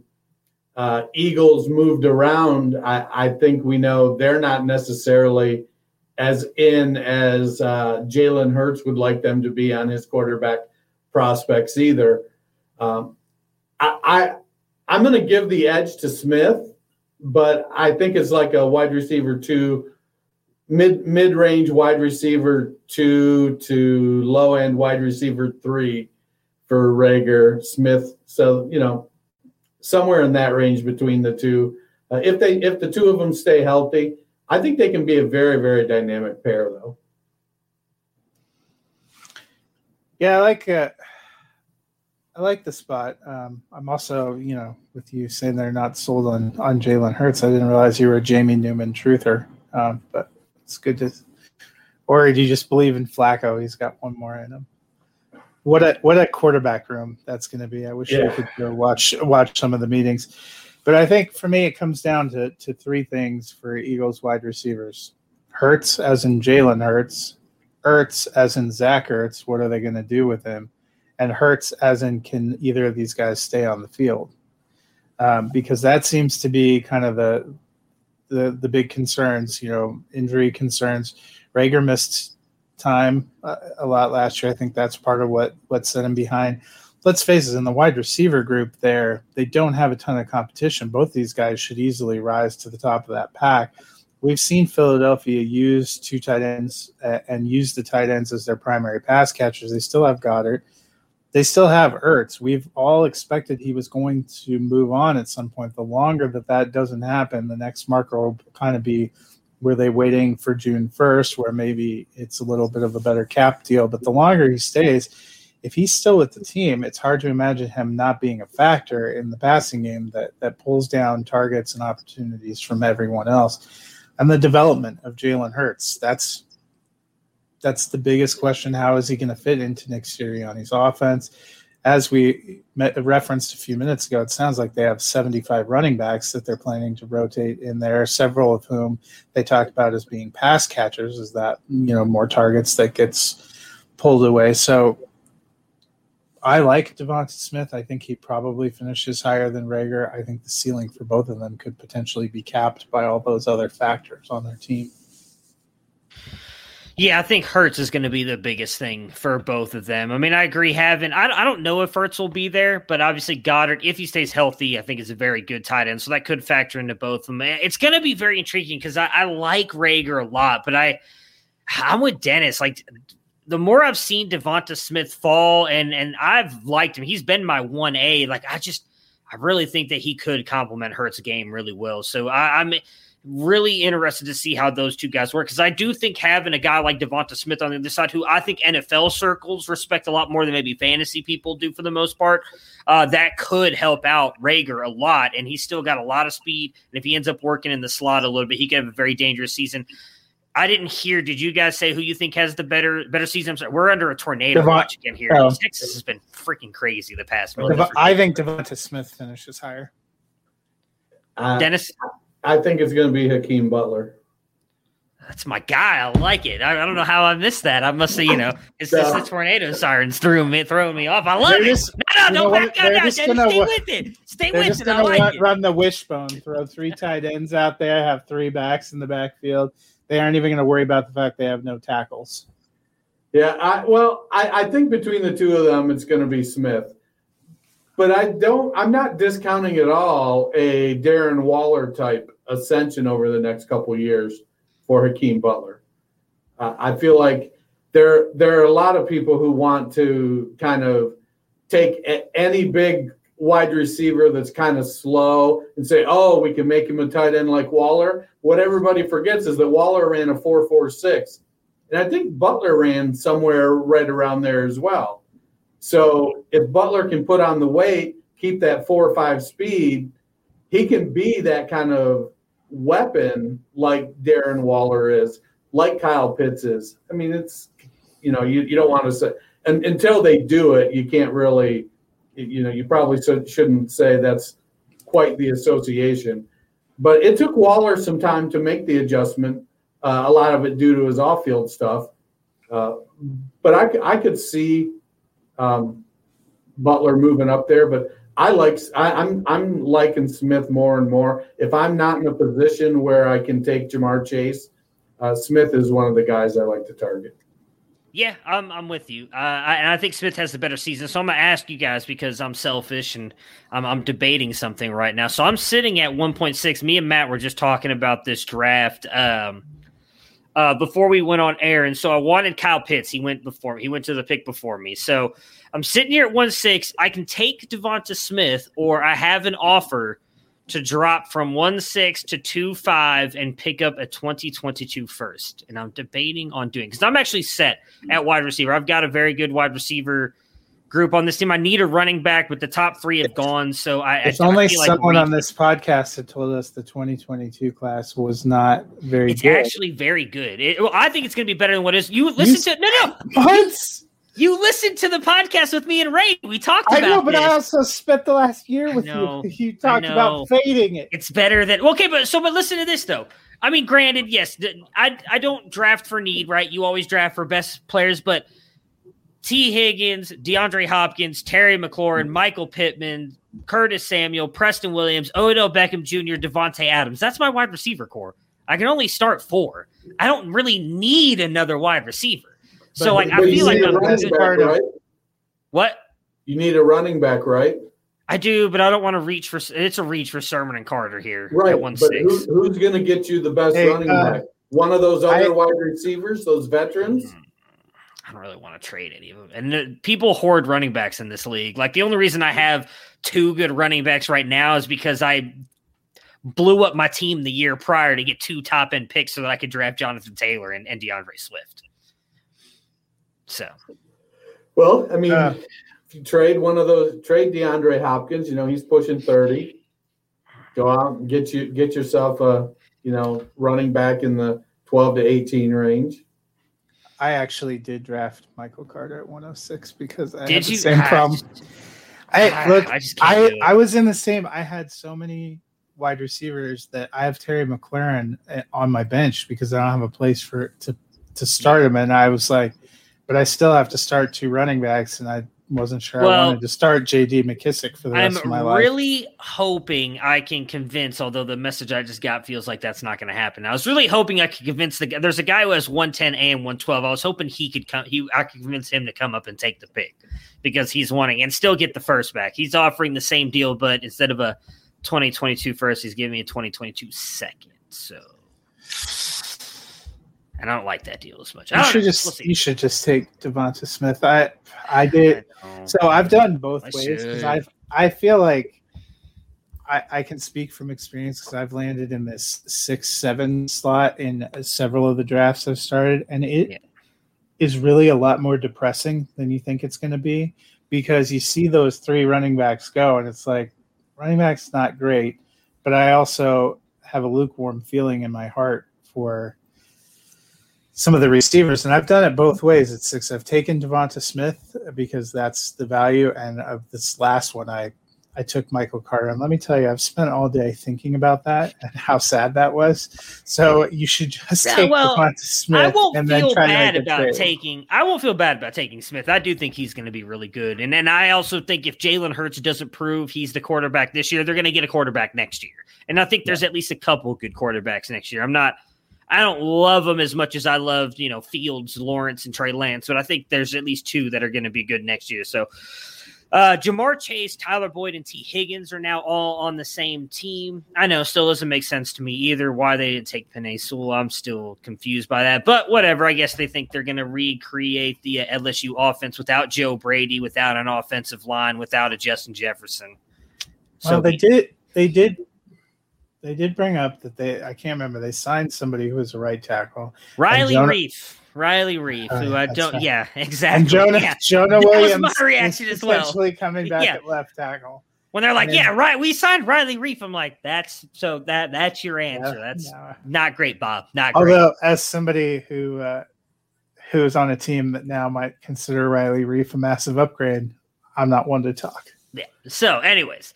uh, Eagles moved around, I, I, think we know they're not necessarily as in as uh, Jalen Hurts would like them to be on his quarterback prospects either. Um, I, I am going to give the edge to Smith, but I think it's like a wide receiver two mid mid range wide receiver two to low end wide receiver three for Reagor, Smith. So you know, somewhere in that range between the two. Uh, if they if the two of them stay healthy, I think they can be a very very dynamic pair though. Yeah, I like uh, I like the spot. Um, I'm also, you know, with you saying they're not sold on on Jalen Hurts. I didn't realize you were a Jamie Newman truther, um, but it's good to. Or do you just believe in Flacco? He's got one more in him. What a what a quarterback room that's going to be. I wish yeah. we could go watch watch some of the meetings, but I think for me it comes down to to three things for Eagles wide receivers: Hurts, as in Jalen Hurts, Ertz, as in Zach Ertz. What are they going to do with him? And Hurts, as in can either of these guys stay on the field? Um, because that seems to be kind of the the the big concerns. You know, injury concerns. Reagor missed time uh, a lot last year. I think that's part of what what set him behind. Let's face it, in the wide receiver group, there they don't have a ton of competition. Both these guys should easily rise to the top of that pack. We've seen Philadelphia use two tight ends uh, and use the tight ends as their primary pass catchers. They still have Goedert. They still have Ertz. We've all expected he was going to move on at some point. The longer that that doesn't happen, the next marker will kind of be were they waiting for June 1st, where maybe it's a little bit of a better cap deal. But the longer he stays, if he's still with the team, it's hard to imagine him not being a factor in the passing game that, that pulls down targets and opportunities from everyone else. And the development of Jalen Hurts, that's that's the biggest question. How is he going to fit into Nick Sirianni's offense? As we met, referenced a few minutes ago, it sounds like they have 75 running backs that they're planning to rotate in there, several of whom they talked about as being pass catchers. Is that, you know, more targets that gets pulled away? So I like Devonta Smith. I think he probably finishes higher than Reagor. I think the ceiling for both of them could potentially be capped by all those other factors on their team. Yeah, I think Hurts is going to be the biggest thing for both of them. I mean, I agree. Having I, I don't know if Hurts will be there, but obviously Goedert, if he stays healthy, I think is a very good tight end. So that could factor into both of them. Eh, it's going to be very intriguing because I, I like Reagor a lot, but I I'm with Dennis. Like the more I've seen Devonta Smith fall, and and I've liked him. He's been my one A. Like I just I really think that he could complement Hurts' game really well. So I, I'm really interested to see how those two guys work because I do think having a guy like Devonta Smith on the other side, who I think NFL circles respect a lot more than maybe fantasy people do for the most part, uh, that could help out Reagor a lot. And he's still got a lot of speed. And if he ends up working in the slot a little bit, he could have a very dangerous season. I didn't hear. Did you guys say who you think has the better better season? We're under a tornado Devon- watch again here. Oh. Texas has been freaking crazy the past. Dev- I think Devonta Smith finishes higher. Uh, Dennis, I think it's going to be Hakeem Butler. That's my guy. I like it. I, I, don't know how I missed that. I must say, you know, it's just the tornado sirens threw me, throwing me off. I love they're it. Just, no, no, don't back out. Now, stay with it. Stay with just it. I like run, it. run the wishbone. Throw three tight ends out there. Have three backs in the backfield. They aren't even going to worry about the fact they have no tackles. Yeah, I, well, I, I think between the two of them, it's going to be Smith but I don't. I'm not discounting at all a Darren Waller type ascension over the next couple years for Hakeem Butler. Uh, I feel like there there are a lot of people who want to kind of take a, any big wide receiver that's kind of slow and say, "Oh, we can make him a tight end like Waller." What everybody forgets is that Waller ran a four four six, and I think Butler ran somewhere right around there as well. So if Butler can put on the weight, keep that four or five speed, he can be that kind of weapon like Darren Waller is, like Kyle Pitts is. I mean, it's you know you, you don't want to say and until they do it, you can't really you know you probably shouldn't say that's quite the association. But it took Waller some time to make the adjustment. Uh, a lot of it due to his off-field stuff. Uh, but I, I could see um, Butler moving up there. But I like I, I'm I'm liking Smith more and more. If I'm not in a position where I can take Ja'Marr Chase, uh, Smith is one of the guys I like to target. Yeah, I'm I'm with you, uh, I, and I think Smith has the better season. So I'm gonna ask you guys because I'm selfish and I'm, I'm debating something right now. So I'm sitting at 1.6. Me and Matt were just talking about this draft. Um, uh, before we went on air, and so I wanted Kyle Pitts. He went before me. He went to the pick before me. So I'm sitting here at one six. I can take Devonta Smith, or I have an offer to drop from one six to two five and pick up a 2022 first. And I'm debating on doing because I'm actually set at wide receiver. I've got a very good wide receiver group on this team. I need a running back, but the top three have gone. So I It's I, only I feel like someone on this podcast that told us the 2022 class was not very It's good. actually very good. It, well, I think it's going to be better than what it is. You listen to no, no. what? You listened to the podcast with me and Ray. We talked I know, but this. I also spent the last year with know. you. You talked about fading it. It's better than okay, but so but listen to this though. I mean, granted, yes, I I don't draft for need, right? You always draft for best players, but Tee Higgins, DeAndre Hopkins, Terry McLaurin, Michael Pittman, Curtis Samuel, Preston Williams, Odell Beckham Jr., Davante Adams. That's my wide receiver core. I can only start four. I don't really need another wide receiver. So But- like I feel like need a I'm running good. back, part of- right? What? You need a running back, right? I do, but I don't want to reach for. It's a reach for Sermon and Carter here Right. at one But six. who, who's going to get you the best Hey, running uh, back? One of those I- other wide receivers, those veterans. I don't really want to trade any of them. And uh, people hoard running backs in this league. Like the only reason I have two good running backs right now is because I blew up my team the year prior to get two top end picks so that I could draft Jonathan Taylor and, and D'Andre Swift. So Well, I mean, Uh, if you trade one of those, trade DeAndre Hopkins. You know he's pushing thirty. Go out and get you get yourself a you know running back in the twelve to eighteen range. I actually did draft Michael Carter at 106 because I did had the you same Ah, problem. just- I ah, look, I I. I was in the same. I had so many wide receivers that I have Terry McLaurin eh, on my bench because I don't have a place for to to start him, and I was like, but I still have to start two running backs, and I wasn't sure Well, I wanted to start J.D. McKissic for the I'm rest of my life. I was really hoping I can convince, although the message I just got feels like that's not going to happen. I was really hoping I could convince the guy. There's a guy who has 110 and 112. I was hoping he could come. He I could convince him to come up and take the pick because he's wanting and still get the first back. He's offering the same deal, but instead of a 2022 first, he's giving me a 2022 second. So. And I don't like that deal as much. You should know. just you should just take Devonta Smith. I I did I so I've done both I ways because. I I feel like I I can speak from experience because I've landed in this six seven slot in several of the drafts I've started, and it is Yeah. really a lot more depressing than you think it's going to be because you see those three running backs go, and it's like running back's not great, but I also have a lukewarm feeling in my heart for some of the receivers, and I've done it both ways at six. I've taken Devonta Smith because that's the value, and of this last one, I I took Michael Carter. And let me tell you, I've spent all day thinking about that and how sad that was. So you should just Yeah, take well, Devonta Smith I won't and then try bad to make about trade. taking. I won't feel bad about taking Smith. I do think he's going to be really good, and then I also think if Jalen Hurts doesn't prove he's the quarterback this year, they're going to get a quarterback next year. And I think there's at least a couple good quarterbacks next year. I'm not. I don't love them as much as I loved, you know, Fields, Lawrence, and Trey Lance, but I think there's at least two that are going to be good next year. So, uh, Ja'Marr Chase, Tyler Boyd, and Tee Higgins are now all on the same team. I know, still doesn't make sense to me either why they didn't take Penei Sewell. I'm still confused by that, but whatever. I guess they think they're going to recreate the uh, LSU offense without Joe Brady, without an offensive line, without a Justin Jefferson. well, they did. They did. They did bring up that they. I can't remember. They signed somebody who was a right tackle, Riley Jonah- Reiff. Riley Reiff, Oh, who I don't. right. Yeah, exactly. and Jonah Yeah. Jonah That was my Williams reaction as well. coming back Yeah. at left tackle. When they're like, And then- "Yeah, right, we signed Riley Reiff," I'm like, "That's so that that's your answer. Yeah, That's no. not great, Bob. Not great." Although, as somebody who uh, who is on a team that now might consider Riley Reiff a massive upgrade, I'm not one to talk. Yeah. So, anyways,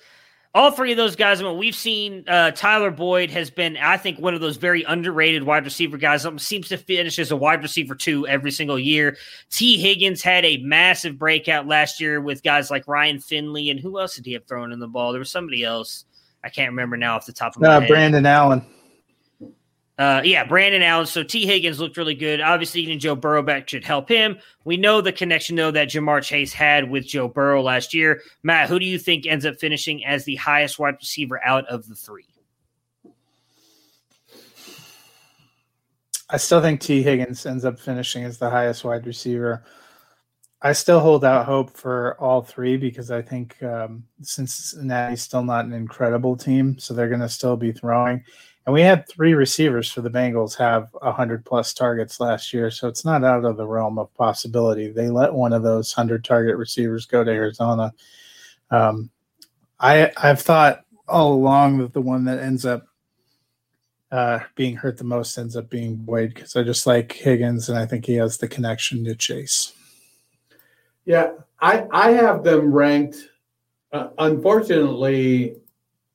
all three of those guys, I mean, we've seen uh, Tyler Boyd has been, I think, one of those very underrated wide receiver guys. Um, seems to finish as a wide receiver two every single year. Tee Higgins had a massive breakout last year with guys like Ryan Finley and who else did he have thrown in the ball? There was somebody else. I can't remember now off the top of my Uh, head. Brandon Allen. Uh, yeah, Brandon Allen. So Tee Higgins looked really good. Obviously, even Joe Burrow back should help him. We know the connection, though, that Ja'Marr Chase had with Joe Burrow last year. Matt, who do you think ends up finishing as the highest wide receiver out of the three? I still think Tee Higgins ends up finishing as the highest wide receiver. I still hold out hope for all three because I think um, Cincinnati's still not an incredible team, so they're going to still be throwing. And we had three receivers for the Bengals have 100 plus targets last year, so it's not out of the realm of possibility. They let one of those 100 target receivers go to Arizona. Um, I, I've thought all along that the one that ends up uh, being hurt the most ends up being Boyd because I just like Higgins and I think he has the connection to Chase. Yeah, I I have them ranked. Uh, unfortunately,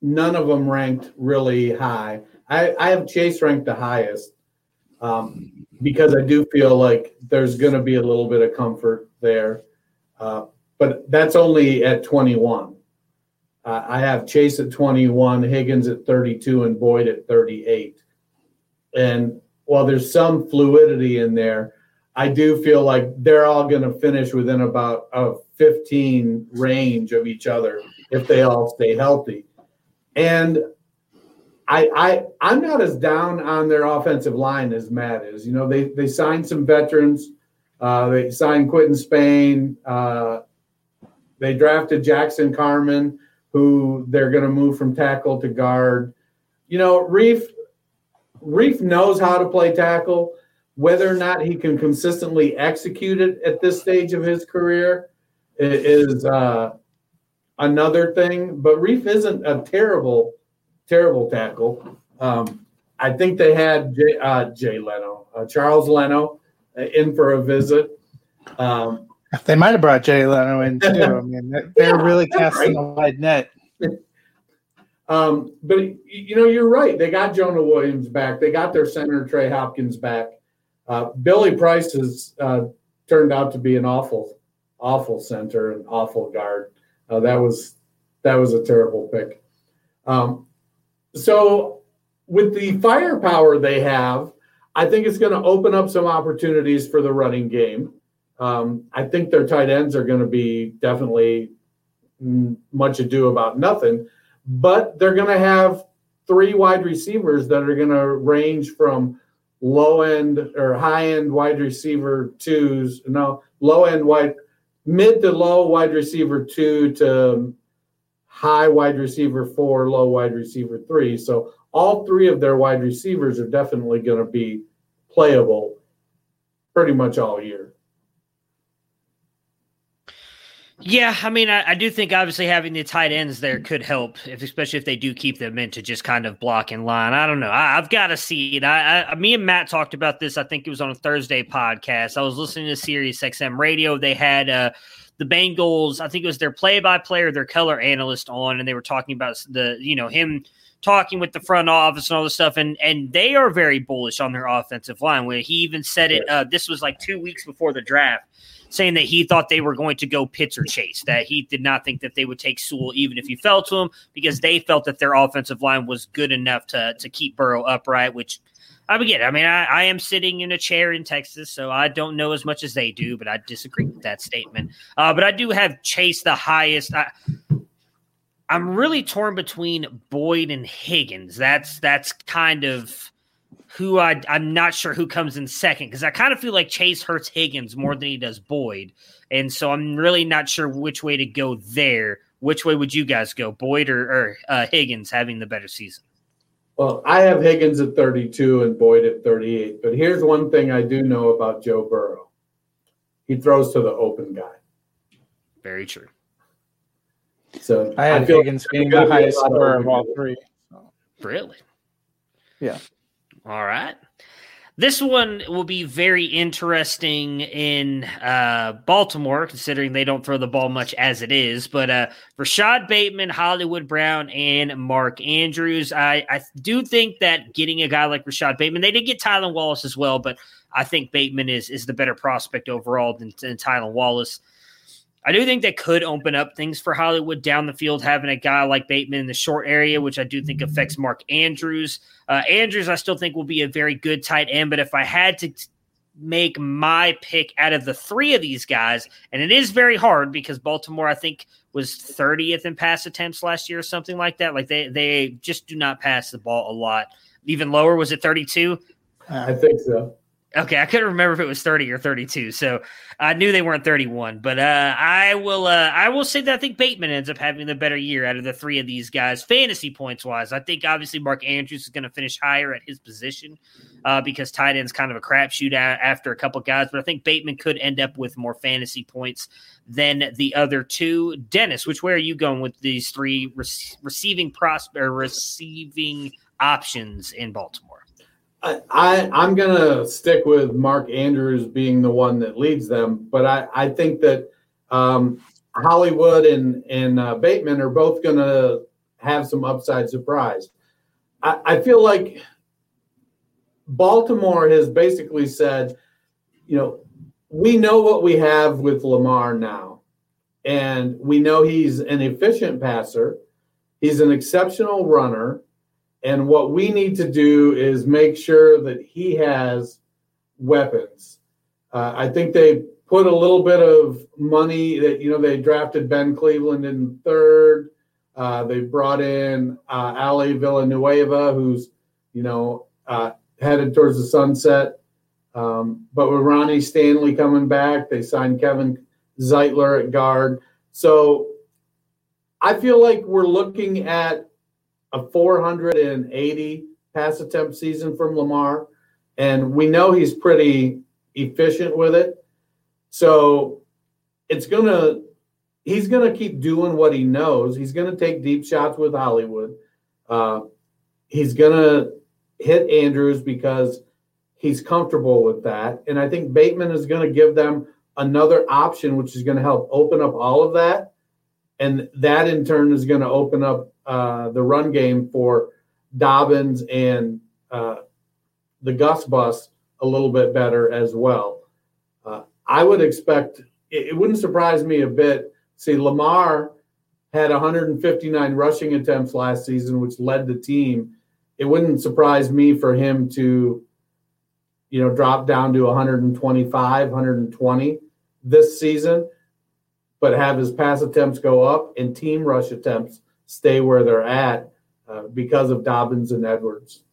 none of them ranked really high. I, I have Chase ranked the highest um, because I do feel like there's going to be a little bit of comfort there, uh, but that's only at 21. Uh, I have Chase at 21, Higgins at 32, and Boyd at 38. And while there's some fluidity in there, I do feel like they're all going to finish within about a 15 range of each other if they all stay healthy. And I, I I'm not as down on their offensive line as Matt is. You know, they they signed some veterans. Uh, they signed Quinton Spain. Uh, they drafted Jackson Carman, who they're going to move from tackle to guard. You know, Reef Reiff knows how to play tackle. Whether or not he can consistently execute it at this stage of his career is uh, another thing. But Reiff isn't a terrible terrible tackle. Um, I think they had Jay, uh, Jay Leno, uh, Charles Leno, uh, in for a visit. Um, they might have brought Jay Leno in too. I mean, they're, yeah, really casting right. a wide net. Um, but you know, you're right. They got Jonah Williams back. They got their center Trey Hopkins back. Uh, Billy Price has uh, turned out to be an awful, awful center and awful guard. Uh, that was that was a terrible pick. Um, so with the firepower they have, I think it's going to open up some opportunities for the running game. Um, I think their tight ends are going to be definitely much ado about nothing, but they're going to have three wide receivers that are going to range from low end or high end wide receiver twos, no, low end wide, mid to low wide receiver two to high wide receiver four, low wide receiver three. So all three of their wide receivers are definitely going to be playable pretty much all year. Yeah, I mean, I, I, do think obviously having the tight ends there could help, if, especially if they do keep them in to just kind of block in line. I don't know. I, have got to see it. I, I, me and Matt talked about this. I think it was on a Thursday podcast. I was listening to Sirius XM radio. They had uh, the Bengals, I think it was their play by player, their color analyst on, and they were talking about the, you know, him talking with the front office and all this stuff, and and they are very bullish on their offensive line. Where he even said it, uh, this was like two weeks before the draft, saying that he thought they were going to go Pitts or Chase. That he did not think that they would take Sewell even if he fell to him because they felt that their offensive line was good enough to to keep Burrow upright, which I get. I mean, I, I, am sitting in a chair in Texas, so I don't know as much as they do, but I disagree with that statement. Uh, but I do have Chase the highest. I, I'm really torn between Boyd and Higgins. That's that's kind of who I I'm not sure who comes in second because I kind of feel like Chase hurts Higgins more than he does Boyd, and so I'm really not sure which way to go there. Which way would you guys go, Boyd or, or uh, Higgins having the better season? Well, I have Higgins at 32 and Boyd at 38. But here's one thing I do know about Joe Burrow he throws to the open guy. Very true. So I had I Higgins being the highest score of all three. Really? Yeah. All right. This one will be very interesting in uh, Baltimore, considering they don't throw the ball much as it is. But uh, Rashod Bateman, Hollywood Brown, and Mark Andrews. I, I do think that getting a guy like Rashod Bateman, they did get Tylan Wallace as well, but I think Bateman is is the better prospect overall than, than Tylan Wallace. I do think that could open up things for Hollywood down the field, having a guy like Bateman in the short area, which I do think affects Mark Andrews. Uh, Andrews, I still think will be a very good tight end, but if I had to t- make my pick out of the three of these guys, and it is very hard because Baltimore, I think, was 30th in pass attempts last year or something like that. Like they they just do not pass the ball a lot. Even lower was it 32? I think so. Okay, I couldn't remember if it was 30 or 32. So I knew they weren't 31. But uh, I will uh, I will say that I think Bateman ends up having the better year out of the three of these guys, fantasy points wise. I think obviously Mark Andrews is going to finish higher at his position uh, because tight end's kind of a crapshoot after a couple guys. But I think Bateman could end up with more fantasy points than the other two. Dennis, which way are you going with these three re- receiving pros- or receiving options in Baltimore? I, I'm going to stick with Mark Andrews being the one that leads them, but I, I think that um, Hollywood and, and uh, Bateman are both going to have some upside surprise. I, I feel like Baltimore has basically said, you know, we know what we have with Lamar now, and we know he's an efficient passer, he's an exceptional runner and what we need to do is make sure that he has weapons. Uh, I think they put a little bit of money that, you know, they drafted Ben Cleveland in third. Uh, they brought in uh, Ali Villanueva, who's, you know, uh, headed towards the sunset. Um, but with Ronnie Stanley coming back, they signed Kevin Zeitler at guard. So I feel like we're looking at a 480 pass attempt season from Lamar, and we know he's pretty efficient with it. So it's gonna he's gonna keep doing what he knows. He's gonna take deep shots with Hollywood. Uh, he's gonna hit Andrews because he's comfortable with that, and I think Bateman is gonna give them another option, which is to help open up all of that. And that in turn is to open up uh, the run game for Dobbins and uh, the Gus bus a little bit better as well. Uh, I would expect it, it, wouldn't surprise me a bit. See, Lamar had 159 rushing attempts last season, which led the team. It wouldn't surprise me for him to, you know, drop down to 125, 120 this season, but have his pass attempts go up and team rush attempts stay where they're at uh, because of Dobbins and Edwards.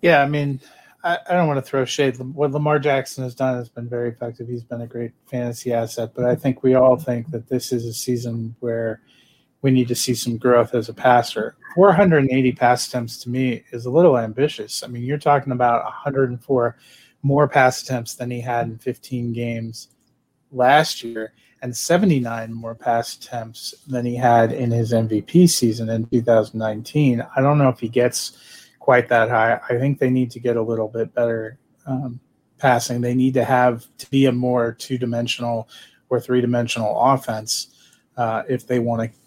Yeah, I mean, I, I, don't want to throw shade. What Lamar Jackson has done has been very effective. He's been a great fantasy asset, but I think we all think that this is a season where we need to see some growth as a passer. 480 pass attempts to me is a little ambitious. I mean, you're talking about 104 more pass attempts than he had in 15 games last year and 79 more pass attempts than he had in his MVP season in 2019. I don't know if he gets quite that high. I think they need to get a little bit better um, passing. They need to have to be a more two dimensional or three dimensional offense uh, if they want to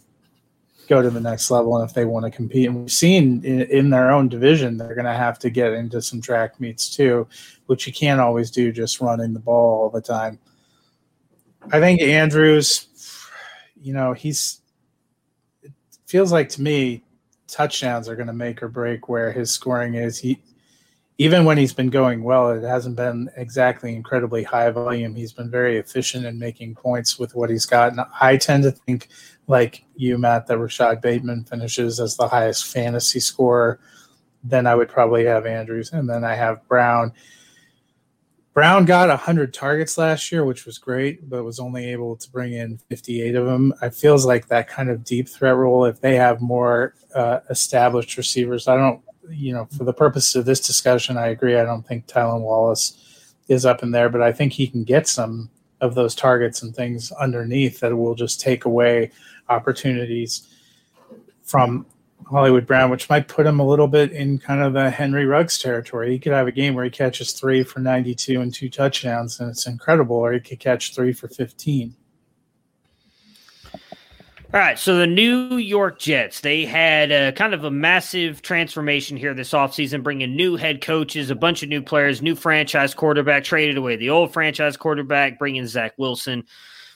go to the next level and if they want to compete. And we've seen in, in their own division, they're going to have to get into some track meets too, which you can't always do just running the ball all the time. I think Andrews, you know, he's it feels like to me touchdowns are going to make or break where his scoring is. He even when he's been going well, it hasn't been exactly incredibly high volume. He's been very efficient in making points with what he's got. And I tend to think, like you, Matt, that Rashod Bateman finishes as the highest fantasy scorer. Then I would probably have Andrews, and then I have Brown. Brown got 100 targets last year, which was great, but was only able to bring in 58 of them. It feels like that kind of deep threat role, if they have more uh, established receivers, I don't, you know, for the purpose of this discussion, I agree. I don't think Tylan Wallace is up in there, but I think he can get some of those targets and things underneath that will just take away opportunities from Hollywood Brown, which might put him a little bit in kind of the Henry Ruggs territory. He could have a game where he catches three for 92 and two touchdowns, and it's incredible, or he could catch three for 15. All right, so the New York Jets, they had a, kind of a massive transformation here this offseason, bringing new head coaches, a bunch of new players, new franchise quarterback, traded away the old franchise quarterback, bringing Zach Wilson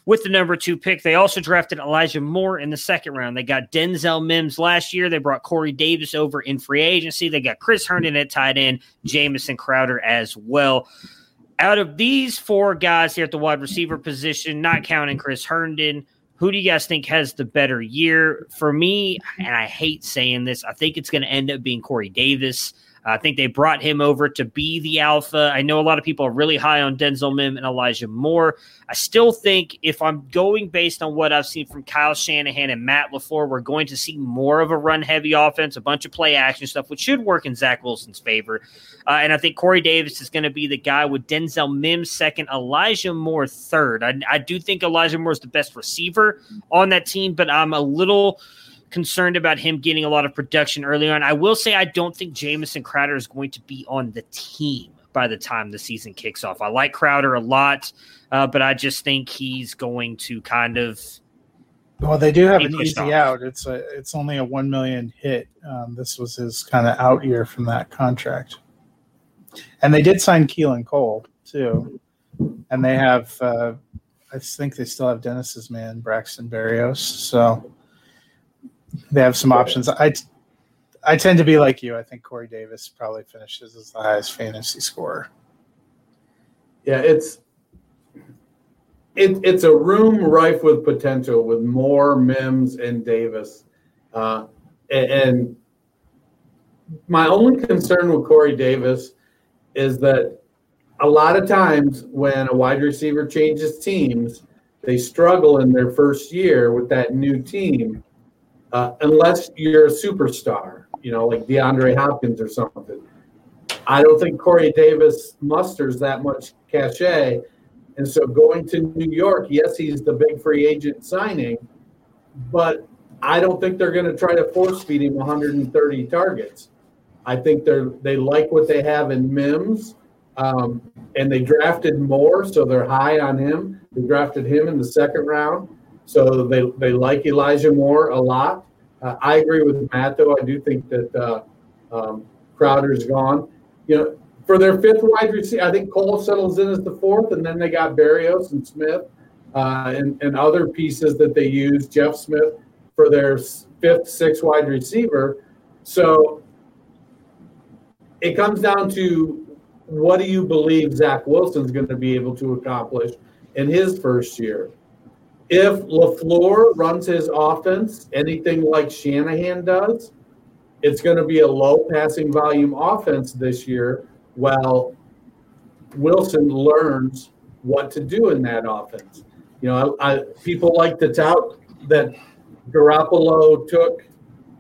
with the number two pick. They also drafted Elijah Moore in the second round. They got Denzel Mims last year. They brought Corey Davis over in free agency. They got Chris Herndon at tight end, Jamison Crowder as well. Out of these four guys here at the wide receiver position, not counting Chris Herndon, who do you guys think has the better year? For me, and I hate saying this, I think it's going to end up being Corey Davis. I think they brought him over to be the alpha. I know a lot of people are really high on Denzel Mim and Elijah Moore. I still think if I'm going based on what I've seen from Kyle Shanahan and Matt LaFleur, we're going to see more of a run heavy offense, a bunch of play action stuff, which should work in Zach Wilson's favor. Uh, and I think Corey Davis is going to be the guy with Denzel Mims second, Elijah Moore third. I, I do think Elijah Moore is the best receiver on that team, but I'm a little concerned about him getting a lot of production early on. I will say I don't think Jamison Crowder is going to be on the team by the time the season kicks off. I like Crowder a lot, uh, but I just think he's going to kind of. Well, they do have an easy off. out. It's a it's only a one million hit. Um, this was his kind of out year from that contract, and they did sign Keelan Cole too, and they have. Uh, I think they still have Dennis's man Braxton Berrios. So they have some options. I I tend to be like you. I think Corey Davis probably finishes as the highest fantasy scorer. Yeah, it's it, it's a room rife with potential with Moore Mims, and Davis. Uh, and, and my only concern with Corey Davis is that a lot of times when a wide receiver changes teams, they struggle in their first year with that new team uh, unless you're a superstar, you know, like DeAndre Hopkins or something. I don't think Corey Davis musters that much cachet. And so going to New York, yes, he's the big free agent signing, but I don't think they're going to try to force feed him 130 targets. I think they're they like what they have in Mims, um, and they drafted Moore, so they're high on him. They drafted him in the second round. So they, they like Elijah Moore a lot. Uh, I agree with Matt, though. I do think that uh, um, Crowder's gone. You know, for their fifth wide receiver, I think Cole settles in as the fourth, and then they got Berrios and Smith uh, and, and other pieces that they use, Jeff Smith, for their fifth, sixth wide receiver. So it comes down to what do you believe Zach Wilson's going to be able to accomplish in his first year? If LaFleur runs his offense anything like Shanahan does, it's going to be a low passing volume offense this year while Wilson learns what to do in that offense. You know, I, I, people like to tout that Garoppolo took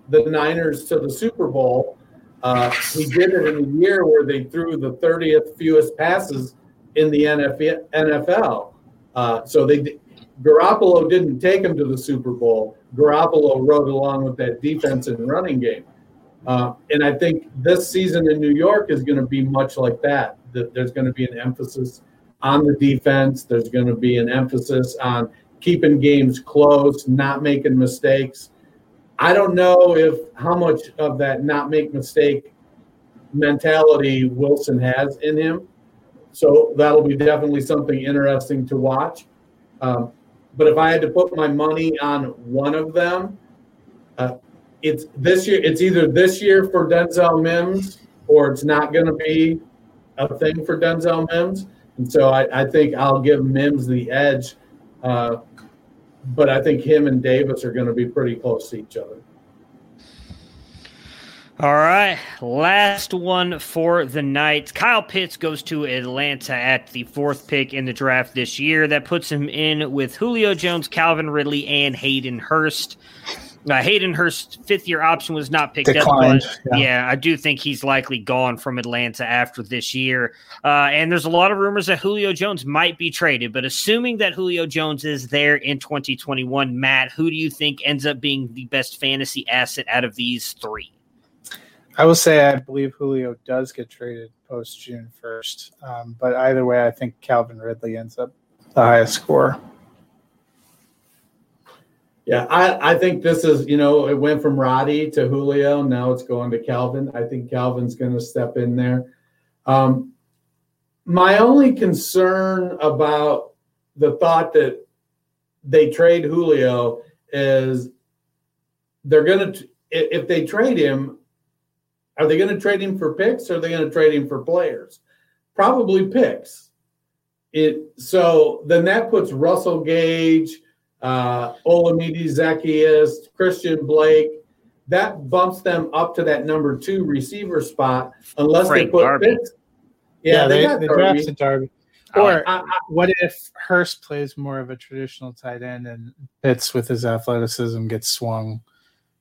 the Niners to the Super Bowl. Uh, he did it in a year where they threw the 30th fewest passes in the NFL. Uh, so they Garoppolo didn't take him to the Super Bowl. Garoppolo rode along with that defense and running game. Uh, and I think this season in New York is going to be much like that. that there's going to be an emphasis on the defense. There's going to be an emphasis on keeping games close, not making mistakes. I don't know if how much of that not make mistake mentality Wilson has in him. So that'll be definitely something interesting to watch. Um, but if I had to put my money on one of them, uh, it's this year. It's either this year for Denzel Mims or it's not going to be a thing for Denzel Mims. And so I, I think I'll give Mims the edge. Uh, but I think him and Davis are going to be pretty close to each other. All right, last one for the night. Kyle Pitts goes to Atlanta at the fourth pick in the draft this year. That puts him in with Julio Jones, Calvin Ridley, and Hayden Hurst. Uh, Hayden Hurst's fifth year option was not picked Declined, up. But yeah. yeah. I do think he's likely gone from Atlanta after this year. Uh, and there's a lot of rumors that Julio Jones might be traded. But assuming that Julio Jones is there in 2021, Matt, who do you think ends up being the best fantasy asset out of these three? I will say I believe Julio does get traded post June first, um, but either way, I think Calvin Ridley ends up the highest score. Yeah, I, I think this is you know it went from Roddy to Julio, now it's going to Calvin. I think Calvin's going to step in there. Um, my only concern about the thought that they trade Julio is they're going to if they trade him, are they going to trade him for picks or are they going to trade him for players? Probably picks. It so then that puts Russell Gage, uh, Olamide Zaccheaus, Christian Blake. that bumps them up to that number two receiver spot unless Frank they put Darby. Pitts. Yeah, they, got they Darby. drafted Darby. Or I- I- what if Hurst plays more of a traditional tight end and Pitts with his athleticism gets swung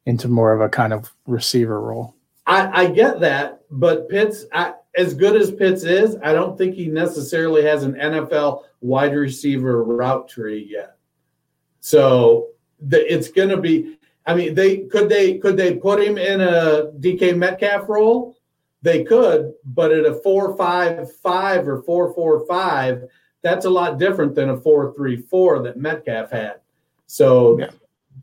into more of a kind of receiver role? I, I get that, but Pitts, I, as good as Pitts is, I don't think he necessarily has an NFL wide receiver route tree yet. So the, it's going to be. I mean, they could they could they put him in a DK Metcalf role? They could, but at a four five five or four four five, that's a lot different than a four three four that Metcalf had. So Yeah.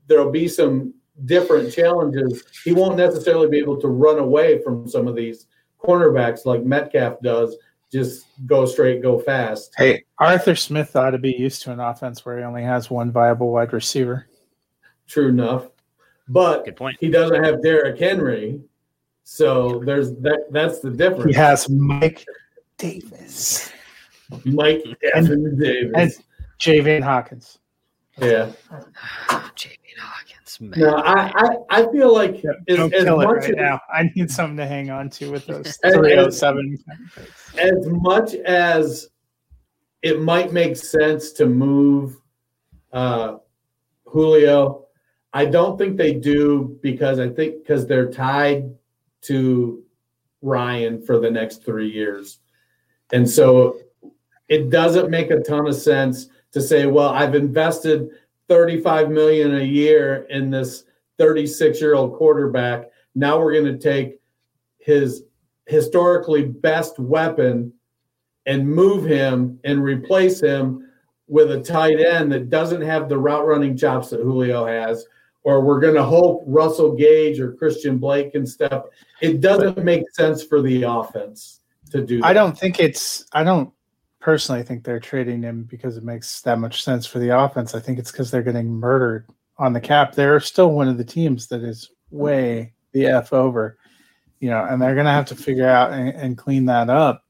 there'll be some different challenges. He won't necessarily be able to run away from some of these cornerbacks like Metcalf does. Just go straight, go fast. Hey, Arthur Smith ought to be used to an offense where he only has one viable wide receiver. True enough, but Good point. he doesn't have Derrick Henry, so there's that. That's the difference. He has Mike Davis Mike Evans Davis. and Javian Hawkins. yeah. Jamie Hawkins, man. No, I, I I feel like as, Don't as kill it much right as, now. I need something to hang on to with those And- and- 307. as much as it might make sense to move uh, Julio, I don't think they do because I think because they're tied to Ryan for the next three years, and so it doesn't make a ton of sense to say, well, I've invested 35 million a year in this 36 year old quarterback. Now we're going to take his historically best weapon and move him and replace him with a tight end that doesn't have the route running chops that Julio has, or we're going to hope Russell Gage or Christian Blake can step. It doesn't make sense for the offense to do. That. I don't think it's. I don't personally think they're trading him because it makes that much sense for the offense. I think it's because they're getting murdered on the cap. They're still one of the teams that is way the f over, you know, and they're going to have to figure out and, and clean that up.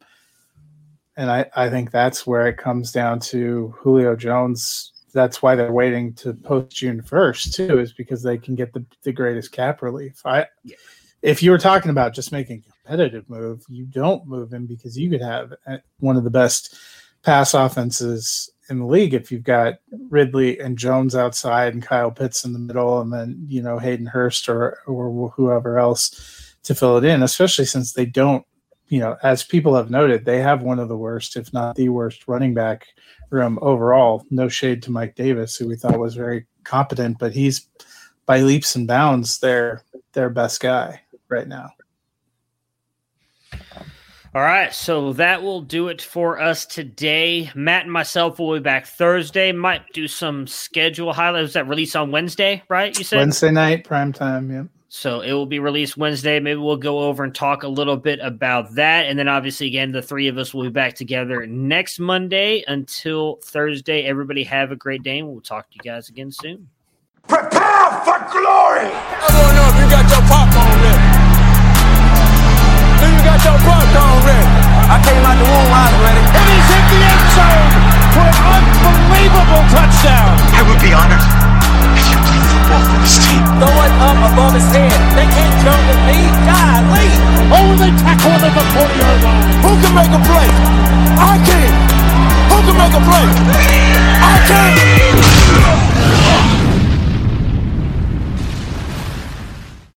And I, I think that's where it comes down to Julio Jones. That's why they're waiting to post June first too, is because they can get the, the greatest cap relief. I, if you were talking about just making a competitive move, you don't move him because you could have uh, one of the best pass offenses in the league if you've got Ridley and Jones outside and Kyle Pitts in the middle, and then you know Hayden Hurst or or whoever else to fill it in. Especially since they don't, you know, as people have noted, they have one of the worst, if not the worst, running back room overall. No shade to Mike Davis, who we thought was very competent, but he's by leaps and bounds their their best guy right now. All right, so that will do it for us today. Matt and myself will be back Thursday. Might do some schedule highlights that release on Wednesday, right? You said Wednesday night, prime time. Yep. So it will be released Wednesday. Maybe we'll go over and talk a little bit about that. And then obviously, again, the three of us will be back together next Monday until Thursday. Everybody have a great day, and we'll talk to you guys again soon. Prepare for glory! I don't know if you got your popcorn your brother ready. I came out the womb, I ready. And he's hit the end zone for an unbelievable touchdown. I would be honored if you played football for this team. Throw it up above his head. They can't jump with me. God, leave. Oh, they tackle him at the 40-yard line. Who can make a play? I can. Who can make a play? I can.